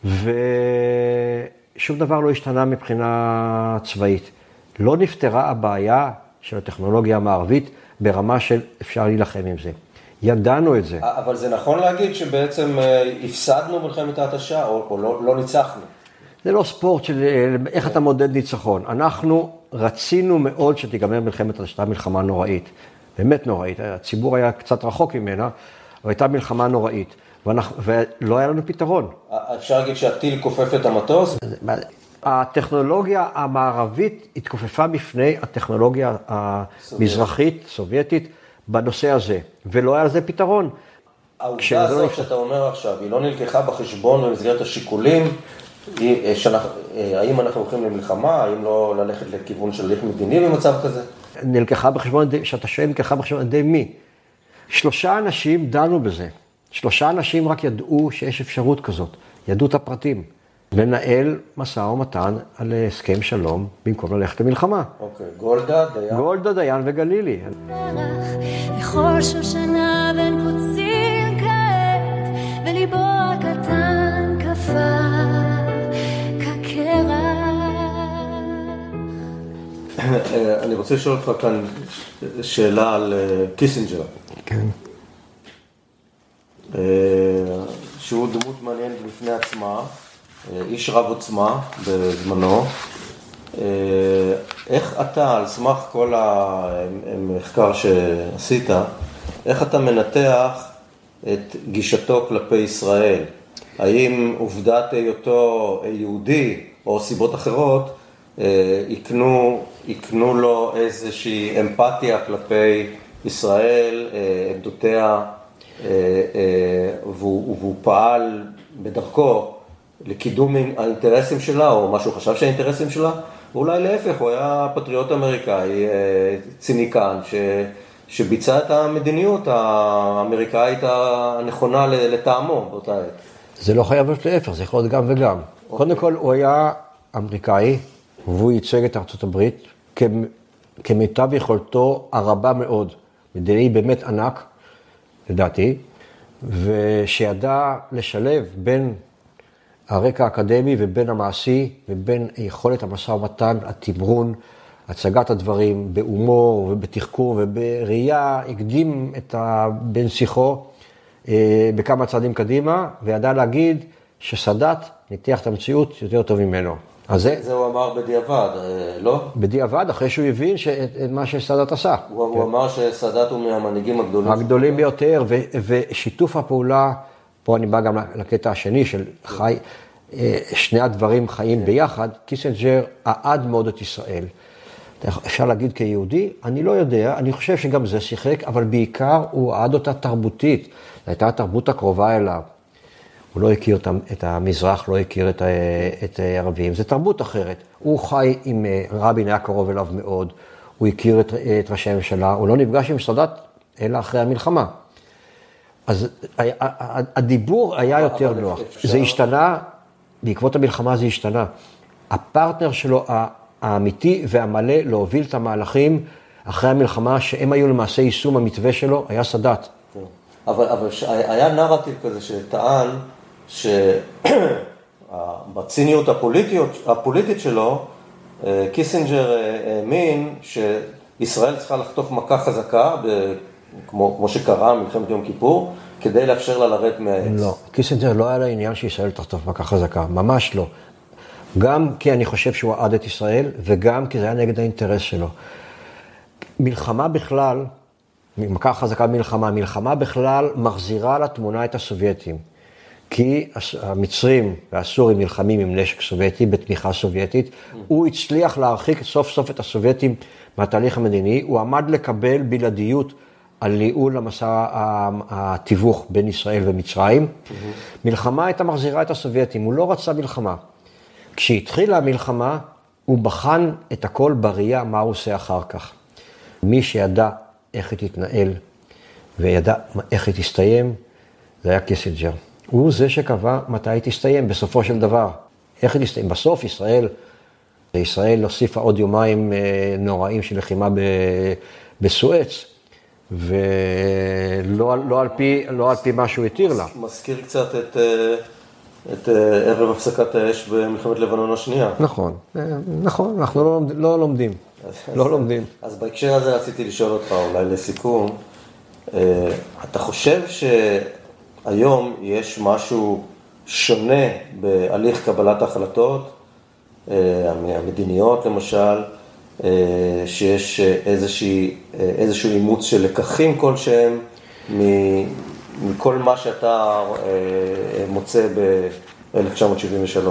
[SPEAKER 4] ושום דבר לא השתנה מבחינה צבאית. לא נפתרה הבעיה של הטכנולוגיה המערבית ברמה של אפשר להילחם עם זה. ידענו את זה.
[SPEAKER 1] אבל זה נכון להגיד שבעצם אה, הפסדנו מלחמת ההתשה, או, או לא, לא ניצחנו.
[SPEAKER 4] זה לא ספורט של אה, איך אתה מודד ניצחון. אנחנו רצינו מאוד שתיגמר מלחמת ההתשה, מלחמה נוראית. באמת נוראית. הציבור היה קצת רחוק ממנה, אבל הייתה מלחמה נוראית. ואנחנו, ולא היה לנו פתרון.
[SPEAKER 1] אפשר להגיד שהטיל כופף את המטוס?
[SPEAKER 4] הטכנולוגיה המערבית התכופפה בפני הטכנולוגיה המזרחית, סובייטית, בנושא הזה, ולא היה לזה פתרון.
[SPEAKER 1] העובדה
[SPEAKER 4] לא
[SPEAKER 1] הזאת
[SPEAKER 4] נפתר.
[SPEAKER 1] שאתה אומר עכשיו, היא לא נלקחה בחשבון במסגרת השיקולים, היא, אה, שאנחנו, אה, האם אנחנו הולכים למלחמה, האם לא ללכת לכיוון של הליך מדיני במצב כזה?
[SPEAKER 4] נלקחה בחשבון, שאתה שואל, נלקחה בחשבון על ידי מי? שלושה אנשים דנו בזה. שלושה אנשים רק ידעו שיש אפשרות כזאת, ידעו את הפרטים. לנהל משא ומתן על הסכם שלום במקום ללכת למלחמה.
[SPEAKER 1] אוקיי, גולדה, דיין.
[SPEAKER 4] גולדה, דיין וגלילי.
[SPEAKER 6] וכל שושנה בין קוצים כעת, וליבו הקטן קפא כקרח.
[SPEAKER 1] אני רוצה לשאול אותך כאן שאלה על אה, קיסינג'ר,
[SPEAKER 4] כן.
[SPEAKER 1] אה, שהוא דמות מעניינת בפני עצמה, איש רב עוצמה בזמנו. אה, איך אתה, על סמך כל המחקר שעשית, איך אתה מנתח את גישתו כלפי ישראל? האם עובדת היותו יהודי או סיבות אחרות אה, הקנו, הקנו לו איזושהי אמפתיה כלפי ישראל, אה, עמדותיה, אה, אה, והוא, והוא פעל בדרכו לקידום האינטרסים שלה, או מה שהוא חשב שהאינטרסים שלה, ואולי להפך, הוא היה פטריוט אמריקאי, אה, ציניקן, ש, שביצע את המדיניות האמריקאית הנכונה לטעמו באותה עת.
[SPEAKER 4] זה לא חייב להיות להפך, זה יכול להיות גם וגם. קודם כל, הוא היה אמריקאי, והוא ייצג את ארצות הברית כ- כמיטב יכולתו הרבה מאוד. מדינאי באמת ענק, לדעתי, ושידע לשלב בין הרקע האקדמי ובין המעשי, ובין יכולת המשא ומתן, התמרון, הצגת הדברים בהומור ובתחקור ובראייה, הקדים את הבן שיחו אה, בכמה צעדים קדימה, וידע להגיד שסאדאת ניתח את המציאות יותר טוב ממנו. אז זה
[SPEAKER 1] זה הוא אמר בדיעבד, אה, לא?
[SPEAKER 4] בדיעבד, אחרי שהוא הבין ש- את מה שסאדאת עשה.
[SPEAKER 1] הוא, הוא אמר שסאדאת הוא מהמנהיגים הגדולים.
[SPEAKER 4] הגדולים ביותר, ו- ושיתוף הפעולה, פה אני בא גם לקטע השני של חי, אה, שני הדברים חיים ביחד, קיסינג'ר אהד מאוד את ישראל. אפשר להגיד כיהודי, אני לא יודע, אני חושב שגם זה שיחק, אבל בעיקר הוא אהד אותה תרבותית. זו הייתה התרבות הקרובה אליו. הוא לא הכיר את המזרח, לא הכיר את, הערבים, זו תרבות אחרת. הוא חי עם, אה, רבין היה קרוב אליו מאוד, הוא הכיר את, את ראשי הממשלה, הוא לא נפגש עם סאדאת אלא אחרי המלחמה. אז הדיבור היה יותר נוח. זה השתנה, בעקבות המלחמה זה השתנה. הפרטנר שלו האמיתי והמלא להוביל את המהלכים אחרי המלחמה, שהם היו למעשה יישום המתווה שלו, היה סאדאת.
[SPEAKER 1] כן. אבל, אבל היה נרטיב כזה שטען שבציניות הפוליטיות, הפוליטית שלו, אה, קיסינג'ר אה, האמין שישראל צריכה לחטוף מכה חזקה, כמו, כמו שקרה מלחמת יום כיפור, כדי לאפשר לה לרדת מהעץ.
[SPEAKER 4] לא, קיסינג'ר לא היה לה עניין שישראל תחטוף מכה חזקה, ממש לא. גם כי אני חושב שהוא אהד את ישראל, וגם כי זה היה נגד האינטרס שלו. מלחמה בכלל, מכה חזקה במלחמה, מלחמה בכלל מחזירה לתמונה את הסובייטים. כי המצרים והסורים נלחמים עם נשק סובייטי בתמיכה סובייטית. הוא הצליח להרחיק סוף סוף את הסובייטים מהתהליך המדיני, הוא עמד לקבל בלעדיות על ניהול המסע התיווך בין ישראל ומצרים. מלחמה הייתה מחזירה את הסובייטים, הוא לא רצה מלחמה. כשהתחילה המלחמה, הוא בחן את הכל בראייה מה הוא עושה אחר כך. מי שידע איך היא תתנהל וידע איך היא תסתיים, זה היה קיסינג'ר. הוא זה שקבע מתי היא תסתיים בסופו של דבר. איך היא תסתיים? בסוף ישראל, ישראל הוסיפה עוד יומיים אה, נוראים של לחימה בסואץ, ולא לא על פי, לא על פי מה שהוא התיר לה.
[SPEAKER 1] מזכיר קצת את, אה, את אה, ערב הפסקת האש במלחמת לבנון השנייה.
[SPEAKER 4] נכון, אה, נכון, אנחנו לא, לומד- לא לומדים, לא לומדים.
[SPEAKER 1] אז בהקשר הזה רציתי לשאול אותך, אולי לסיכום, אתה חושב שהיום יש משהו שונה בהליך קבלת ההחלטות, המדיניות למשל, שיש איזושהי, אה, איזשהו אימוץ של לקחים כלשהם מכל מה שאתה אה, מוצא ב-1973?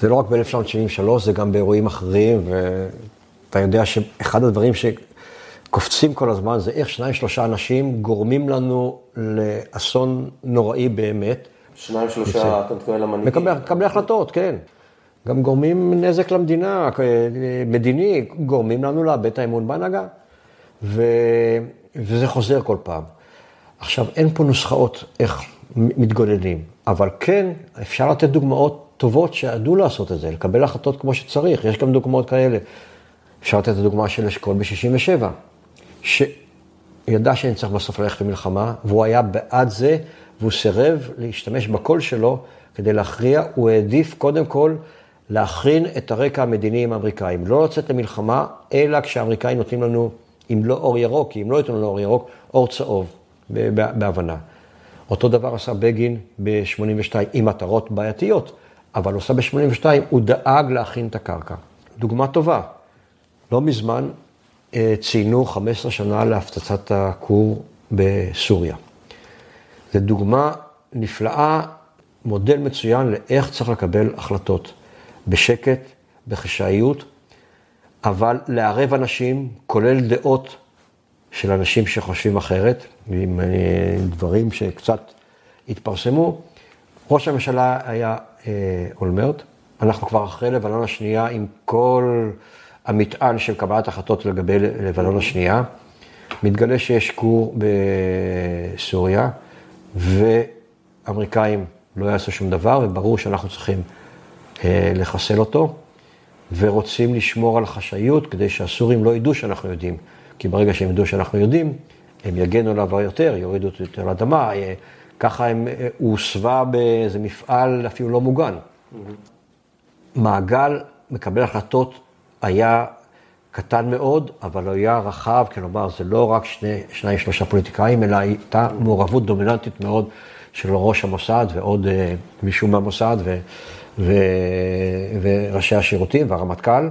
[SPEAKER 4] זה לא רק ב-1973, זה גם באירועים אחרים, ואתה יודע שאחד הדברים קופצים כל הזמן, זה איך שניים שלושה אנשים גורמים לנו לאסון נוראי באמת.
[SPEAKER 1] שניים, שלושה, אתה מתכוון למנהיגים.
[SPEAKER 4] מקבלי החלטות, כן. גם גורמים נזק למדינה, מדיני, גורמים לנו לאבד את האמון בהנהגה. ו... וזה חוזר כל פעם. עכשיו, אין פה נוסחאות איך מתגוננים, אבל כן, אפשר לתת דוגמאות טובות שידעו לעשות את זה, לקבל החלטות כמו שצריך, יש גם דוגמאות כאלה. אפשר לתת את הדוגמה של אשכול ב-67, שידע שאני צריך בסוף ללכת למלחמה, והוא היה בעד זה, והוא סירב להשתמש בקול שלו כדי להכריע, הוא העדיף קודם כל להכין את הרקע המדיני עם האמריקאים. לא לצאת למלחמה, אלא כשהאמריקאים נותנים לנו, אם לא אור ירוק, כי אם לא ייתנו לנו אור ירוק, אור צהוב, בהבנה. אותו דבר עשה בגין ב-82 עם מטרות בעייתיות, אבל עושה ב-82, הוא דאג להכין את הקרקע. דוגמה טובה, לא מזמן אה, ציינו 15 שנה להפצצת הכור בסוריה. זו דוגמה נפלאה, מודל מצוין לאיך צריך לקבל החלטות. בשקט, בחשאיות, אבל לערב אנשים, כולל דעות של אנשים שחושבים אחרת, עם אה, דברים שקצת התפרסמו. ראש הממשלה היה אה, אולמרט, אנחנו כבר אחרי לבנון השנייה עם כל המטען של קבלת החלטות לגבי לבנון השנייה. מתגלה שיש כור בסוריה, ואמריקאים לא יעשו שום דבר, וברור שאנחנו צריכים לחסל אותו, ורוצים לשמור על חשאיות כדי שהסורים לא ידעו שאנחנו יודעים. כי ברגע שהם ידעו שאנחנו יודעים, הם יגנו עליו יותר, יורידו אותו יותר לאדמה. אה, ככה הם, אה, הוא הוסווה באיזה מפעל אפילו לא מוגן. Mm-hmm. מעגל מקבל החלטות היה קטן מאוד, אבל הוא היה רחב, כלומר, זה לא רק שני, שניים, שלושה פוליטיקאים, אלא הייתה מעורבות דומיננטית מאוד של ראש המוסד ועוד מישהו מהמוסד, ו... ו... וראשי השירותים והרמטכ"ל,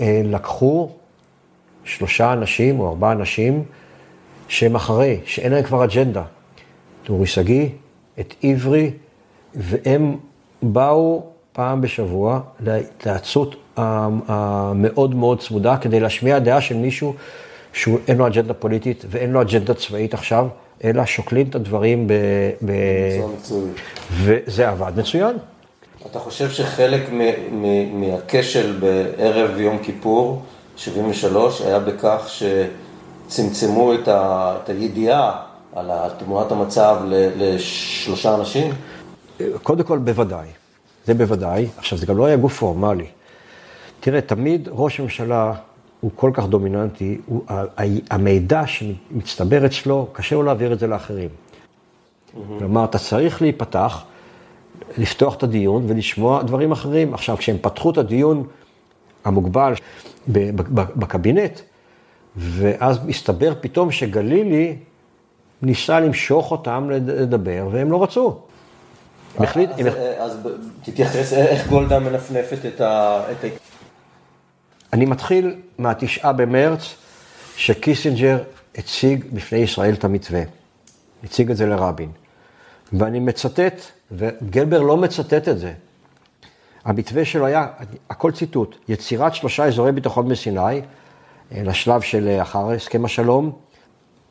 [SPEAKER 4] ולקחו שלושה אנשים או ארבעה אנשים שהם אחרי, שאין להם כבר אג'נדה. את אורי שגיא, את עברי, והם באו פעם בשבוע להתייעצות המאוד מאוד צמודה כדי להשמיע דעה של מישהו שאין לו אג'נדה פוליטית ואין לו אג'נדה צבאית עכשיו, אלא שוקלים את הדברים ב... ב... וזה עבד מצוין.
[SPEAKER 1] אתה חושב שחלק מהכשל בערב יום כיפור, 73, היה בכך שצמצמו את, ה... את הידיעה על תמונת המצב לשלושה אנשים?
[SPEAKER 4] קודם כל, בוודאי. זה בוודאי. עכשיו, זה גם לא היה גוף פורמלי. תראה, תמיד ראש הממשלה הוא כל כך דומיננטי, הוא, המידע שמצטבר אצלו, קשה לו להעביר את זה לאחרים. Mm-hmm. כלומר, אתה צריך להיפתח, לפתוח את הדיון ולשמוע דברים אחרים. עכשיו, כשהם פתחו את הדיון המוגבל בקבינט, ואז מסתבר פתאום שגלילי ניסה למשוך אותם לדבר, והם לא רצו.
[SPEAKER 1] אז, אז תתייחס, איך גולדה מנפנפת את ה...
[SPEAKER 4] אני מתחיל מהתשעה במרץ, שקיסינג'ר הציג בפני ישראל את המתווה. הציג את זה לרבין. ואני מצטט, וגלבר לא מצטט את זה. המתווה שלו היה, הכל ציטוט, יצירת שלושה אזורי ביטחון בסיני, אה, לשלב של אה, אחר הסכם השלום,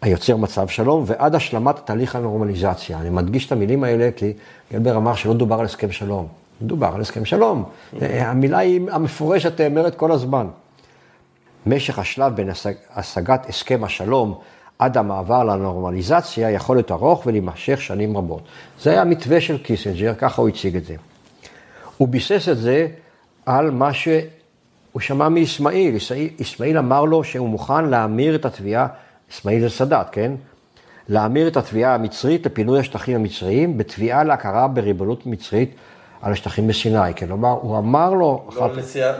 [SPEAKER 4] היוצר מצב שלום, ועד השלמת תהליך הנורמליזציה. אני מדגיש את המילים האלה כי גלבר אמר שלא דובר על הסכם שלום. מדובר על הסכם שלום. המילה היא המפורשת נאמרת כל הזמן. משך השלב בין השגת הסכם השלום עד המעבר לנורמליזציה יכול להיות ארוך ולהימשך שנים רבות. זה היה המתווה של קיסינג'ר, ככה הוא הציג את זה. הוא ביסס את זה על מה שהוא שמע מאסמאעיל. אסמאעיל אמר לו שהוא מוכן להמיר את התביעה, אסמאעיל זה סאדאת, כן? להמיר את התביעה המצרית לפינוי השטחים המצריים בתביעה להכרה בריבונות מצרית על השטחים בסיני, כלומר, הוא אמר לו...
[SPEAKER 1] לא על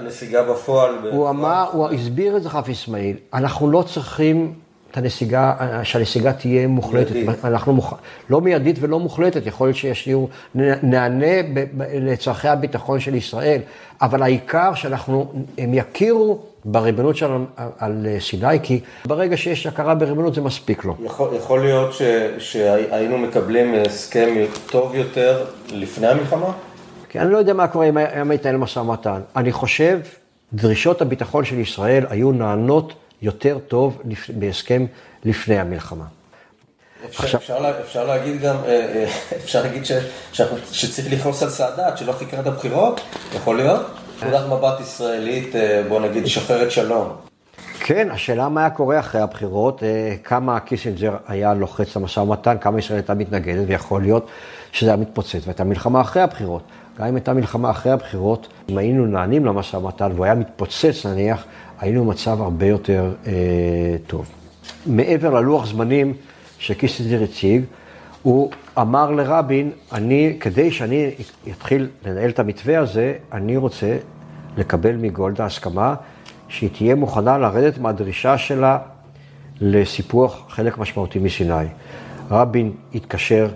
[SPEAKER 1] נסיגה בפועל.
[SPEAKER 4] הוא אמר, הוא הסביר את זה חאפז אסמאעיל, אנחנו לא צריכים את הנסיגה, שהנסיגה תהיה מוחלטת. מיידית. אנחנו מוכ... לא מיידית ולא מוחלטת, יכול להיות שישאירו, נענה לצרכי הביטחון של ישראל, אבל העיקר שאנחנו, הם יכירו בריבונות שלנו על סיני, כי ברגע שיש הכרה בריבונות זה מספיק לו.
[SPEAKER 1] יכול, יכול להיות ש, שהיינו מקבלים הסכם טוב יותר לפני המלחמה?
[SPEAKER 4] כי אני לא יודע מה קורה אם היה מתנהל משא ומתן. אני חושב, דרישות הביטחון של ישראל היו נענות יותר טוב בהסכם לפני המלחמה.
[SPEAKER 1] אפשר,
[SPEAKER 4] עכשיו-
[SPEAKER 1] אפשר, לה- אפשר להגיד גם, אה, אה, אפשר להגיד ש, שאנחנו, שצריך לכעוס על סאדאת, שלא חיכה עד הבחירות? יכול להיות? נקודת מבט ישראלית, אה, בוא נגיד, שוחרת שלום.
[SPEAKER 4] כן, השאלה מה היה קורה אחרי הבחירות, כמה קיסינג'ר היה לוחץ למשא ומתן, כמה ישראל הייתה מתנגדת, ויכול להיות שזה היה מתפוצץ, והייתה מלחמה אחרי הבחירות. גם אם הייתה מלחמה אחרי הבחירות, אם היינו נענים למשא ומתן והוא היה מתפוצץ נניח, היינו במצב הרבה יותר אה, טוב. מעבר ללוח זמנים שקיסינג'ר הציג, הוא אמר לרבין, אני, כדי שאני אתחיל לנהל את המתווה הזה, אני רוצה לקבל מגולדה הסכמה שהיא תהיה מוכנה לרדת מהדרישה שלה לסיפוח חלק משמעותי מסיני. רבין התקשר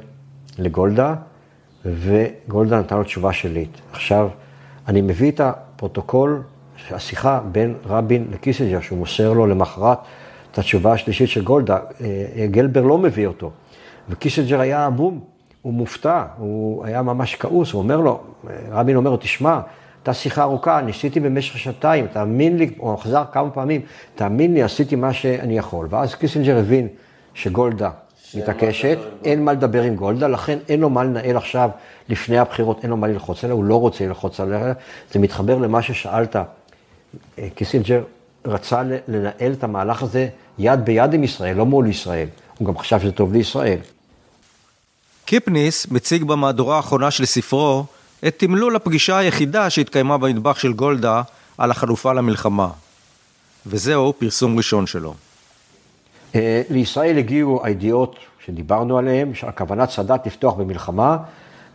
[SPEAKER 4] לגולדה, וגולדה נתן לו תשובה שלילית. עכשיו, אני מביא את הפרוטוקול, השיחה בין רבין לקיסינג'ר, שהוא מוסר לו למחרת את התשובה השלישית של גולדה. אה, גלבר לא מביא אותו. וקיסינג'ר היה המום, הוא מופתע, הוא היה ממש כעוס, הוא אומר לו, רבין אומר לו, תשמע, הייתה שיחה ארוכה, ניסיתי במשך שנתיים, תאמין לי, הוא חזר כמה פעמים, תאמין לי, עשיתי מה שאני יכול. ואז קיסינג'ר הבין שגולדה מתעקשת, אין מה לדבר עם גולדה, לכן אין לו מה לנהל עכשיו, לפני הבחירות, אין לו מה ללחוץ עליה, הוא לא רוצה ללחוץ עליה. זה מתחבר למה ששאלת. אה, קיסינג'ר רצה לנהל את המהלך הזה יד ביד עם ישראל, לא מול ישראל. הוא גם חשב שזה טוב לישראל.
[SPEAKER 5] קיפניס מציג במהדורה האחרונה של ספרו את תמלול הפגישה היחידה שהתקיימה במטבח של גולדה על החלופה למלחמה. וזהו פרסום ראשון שלו.
[SPEAKER 4] אה, לישראל הגיעו הידיעות שדיברנו עליהן, על כוונת סאדאת לפתוח במלחמה,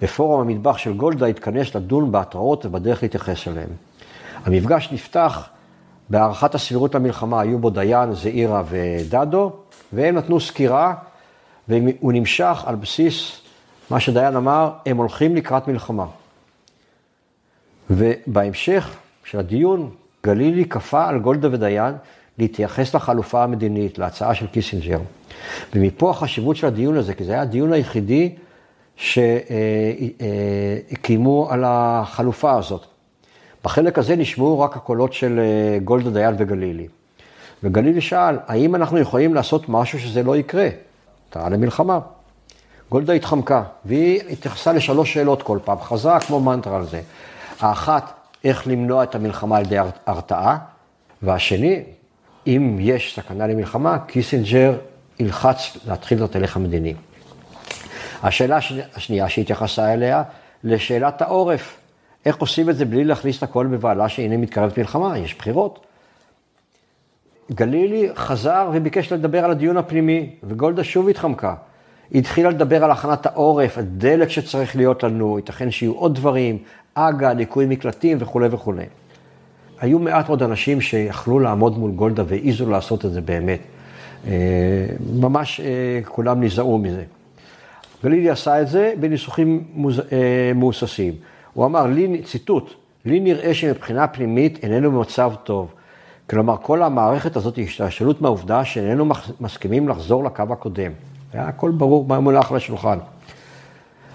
[SPEAKER 4] ופורום המטבח של גולדה התכנס לדון בהתראות ובדרך להתייחס אליהן. המפגש נפתח בהערכת הסבירות למלחמה, היו בו דיין, זעירה ודדו, והם נתנו סקירה, והוא נמשך על בסיס מה שדיין אמר, הם הולכים לקראת מלחמה. ובהמשך של הדיון, גלילי כפה על גולדה ודיין להתייחס לחלופה המדינית, להצעה של קיסינג'ר. ומפה החשיבות של הדיון הזה, כי זה היה הדיון היחידי שקיימו על החלופה הזאת. בחלק הזה נשמעו רק הקולות של גולדה, דיין וגלילי. וגלילי שאל, האם אנחנו יכולים לעשות משהו שזה לא יקרה? טעה למלחמה. גולדה התחמקה, והיא התייחסה לשלוש שאלות כל פעם, חזרה כמו מנטרה על זה. האחת, איך למנוע את המלחמה על ידי הרתעה, והשני, אם יש סכנה למלחמה, קיסינג'ר ילחץ להתחיל את התהליך המדיני. השאלה השנייה שהתייחסה אליה, לשאלת העורף, איך עושים את זה בלי להכניס את הכל בבהלה שהנה מתקרבת מלחמה, יש בחירות. גלילי חזר וביקש לדבר על הדיון הפנימי, וגולדה שוב התחמקה. היא התחילה לדבר על הכנת העורף, הדלק שצריך להיות לנו, ייתכן שיהיו עוד דברים, אג"א, ליקוי מקלטים וכולי וכולי. היו מעט מאוד אנשים שיכלו לעמוד מול גולדה והעיזו לעשות את זה באמת. ממש כולם נזהרו מזה. גלילי עשה את זה בניסוחים מהוססים. הוא אמר, לי, ציטוט, לי נראה שמבחינה פנימית איננו במצב טוב. כלומר, כל המערכת הזאת היא השתלשלות מהעובדה שאיננו מסכימים לחזור לקו הקודם. היה הכל ברור מה מונח על השולחן.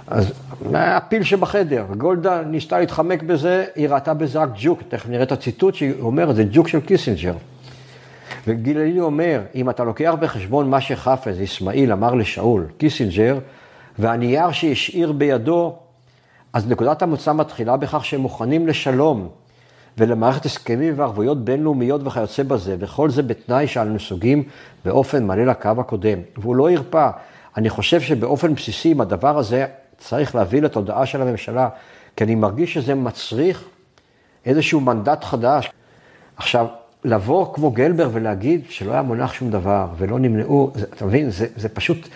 [SPEAKER 4] אז הפיל שבחדר, גולדה ניסתה להתחמק בזה, היא ראתה בזה רק ג'וק, תכף נראה את הציטוט שהיא אומרת, זה ג'וק של קיסינג'ר. וגלילי אומר, אם אתה לוקח בחשבון מה שחאפז אסמאעיל אמר לשאול, קיסינג'ר, והנייר שהשאיר בידו, אז נקודת המוצא מתחילה בכך שהם מוכנים לשלום ולמערכת הסכמים וערבויות בינלאומיות וכיוצא בזה, וכל זה בתנאי שאנו נסוגים באופן מלא לקו הקודם. והוא לא הרפה. אני חושב שבאופן בסיסי, עם הדבר הזה, צריך להביא לתודעה של הממשלה, כי אני מרגיש שזה מצריך איזשהו מנדט חדש. עכשיו, לבוא כמו גלבר ולהגיד שלא היה מונח שום דבר ולא נמנעו, זה, אתה מבין, זה, זה פשוט,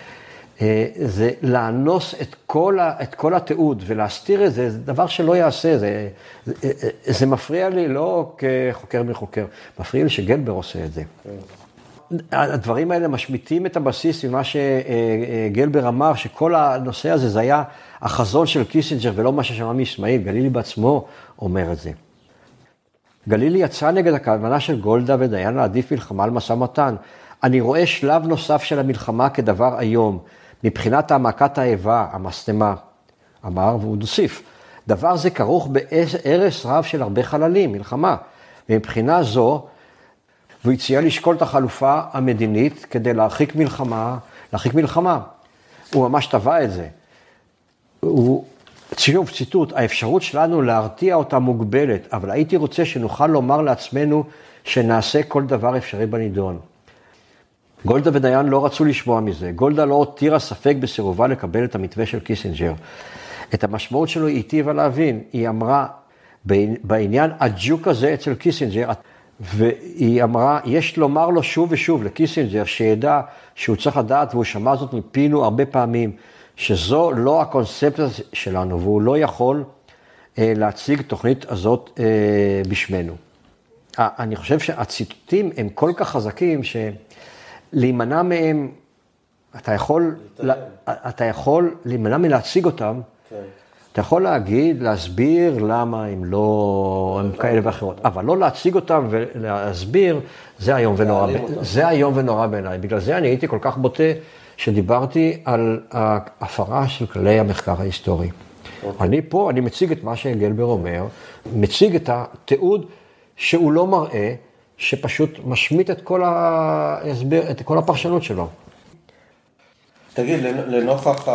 [SPEAKER 4] זה לאנוס את כל, ה, את כל התיעוד ולהסתיר את זה, זה דבר שלא יעשה, זה, זה, זה מפריע לי לא כחוקר מחוקר, מפריע לי שגלבר עושה את זה. הדברים האלה משמיטים את הבסיס ממה שגלבר אמר, שכל הנושא הזה זה היה החזון של קיסינג'ר ולא מה ששמע מאסמאעיל, גלילי בעצמו אומר את זה. גלילי יצא נגד הכוונה של גולדה ודיין להעדיף מלחמה על משא ומתן. אני רואה שלב נוסף של המלחמה כדבר איום, מבחינת העמקת האיבה, המשטמה, אמר, והוא הוסיף. דבר זה כרוך בהרס רב של הרבה חללים, מלחמה. ומבחינה זו, והוא הציע לשקול את החלופה המדינית כדי להרחיק מלחמה, להרחיק מלחמה. הוא ממש טבע את זה. הוא, שוב, ציטוט, האפשרות שלנו להרתיע אותה מוגבלת, אבל הייתי רוצה שנוכל לומר לעצמנו שנעשה כל דבר אפשרי בנידון. גולדה ודיין לא רצו לשמוע מזה. גולדה לא הותירה ספק בסירובה לקבל את המתווה של קיסינג'ר. את המשמעות שלו היא היטיבה להבין. היא אמרה, בעניין הג'וק הזה אצל קיסינג'ר, והיא אמרה, יש לומר לו שוב ושוב לקיסינג'ר, שידע שהוא צריך לדעת, והוא שמע זאת מפינו הרבה פעמים, שזו לא הקונספציה שלנו, והוא לא יכול אה, להציג תוכנית הזאת אה, בשמנו. אה, אני חושב שהציטוטים הם כל כך חזקים, שלהימנע מהם, אתה יכול, לה, אתה יכול להימנע מלהציג אותם. כן. אתה יכול להגיד, להסביר למה הם לא, הם כאלה ואחרות, אבל לא להציג אותם ולהסביר, זה איום ונורא, זה איום ונורא בעיניי. בגלל זה אני הייתי כל כך בוטה, שדיברתי על ההפרה של כללי המחקר ההיסטורי. אוקיי. אני פה, אני מציג את מה שגלבר אומר, מציג את התיעוד שהוא לא מראה, שפשוט משמיט את כל, ההסבר, את כל הפרשנות שלו.
[SPEAKER 1] תגיד, לנוכח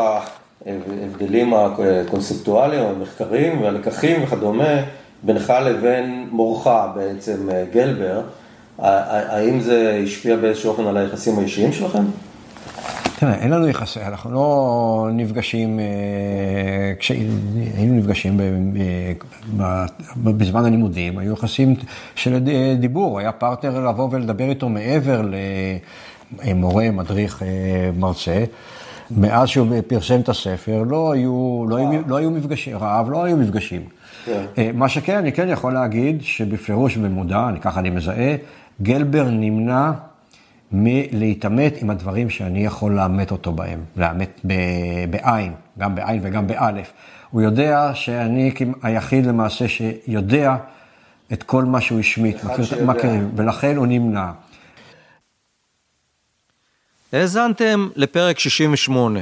[SPEAKER 1] ההבדלים הקונספטואליים, המחקרים והלקחים וכדומה, בינך לבין מורך בעצם, גלבר, האם זה השפיע באיזשהו אופן על היחסים האישיים שלכם?
[SPEAKER 4] תראה, אין לנו יחסי, אנחנו לא נפגשים, אה, כשהיינו נפגשים בזמן הלימודים, היו יחסים של דיבור, היה פרטנר לבוא ולדבר איתו מעבר למורה, מדריך, אה, מרצה. מאז שהוא פרסם את הספר, לא היו, לא היו, לא היו מפגשים, רעב, לא היו מפגשים. כן. אה, מה שכן, אני כן יכול להגיד שבפירוש במודע, ככה אני מזהה, גלבר נמנע מלהתעמת עם הדברים שאני יכול לאמת אותו בהם, לאמת בעין, גם בעין וגם באלף. הוא יודע שאני היחיד למעשה שיודע את כל מה שהוא השמיט, מכירים, ולכן הוא נמנע.
[SPEAKER 5] האזנתם לפרק 68.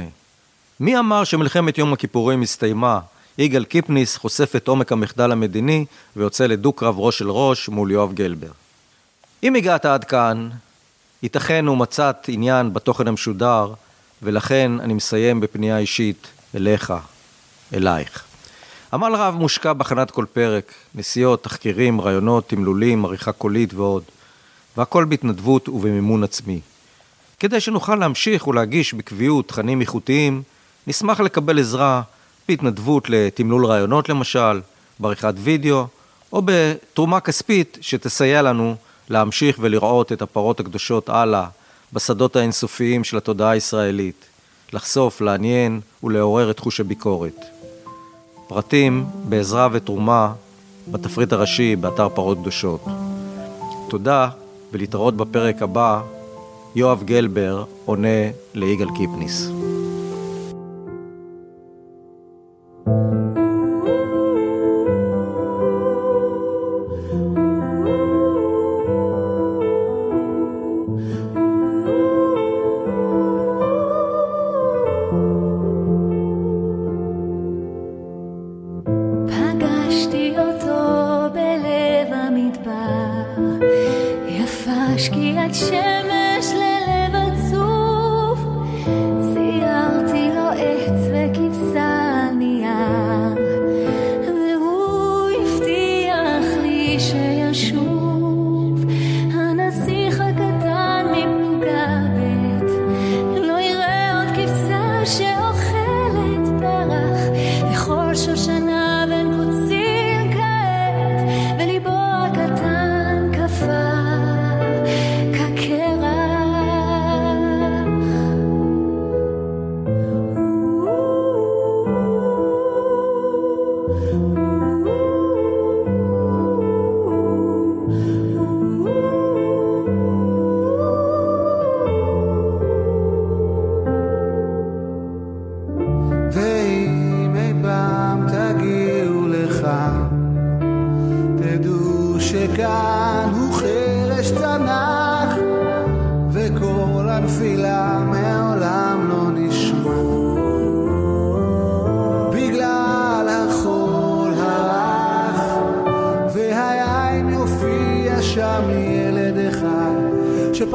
[SPEAKER 5] מי אמר שמלחמת יום הכיפורים הסתיימה? יגאל קיפניס חושף את עומק המחדל המדיני ויוצא לדו-קרב ראש אל ראש מול יואב גלבר. אם הגעת עד כאן, ייתכן ומצאת עניין בתוכן המשודר, ולכן אני מסיים בפנייה אישית אליך, אלייך. עמל רב מושקע בהכנת כל פרק, נסיעות, תחקירים, רעיונות, תמלולים, עריכה קולית ועוד. והכל בהתנדבות ובמימון עצמי. כדי שנוכל להמשיך ולהגיש בקביעות תכנים איכותיים, נשמח לקבל עזרה בהתנדבות לתמלול רעיונות למשל, בעריכת וידאו, או בתרומה כספית שתסייע לנו להמשיך ולראות את הפרות הקדושות הלאה בשדות האינסופיים של התודעה הישראלית, לחשוף, לעניין ולעורר את חוש הביקורת. פרטים בעזרה ותרומה בתפריט הראשי באתר פרות קדושות. תודה ולהתראות בפרק הבא, יואב גלבר עונה ליגאל קיפניס.
[SPEAKER 7] שפניו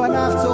[SPEAKER 6] Weihnachts-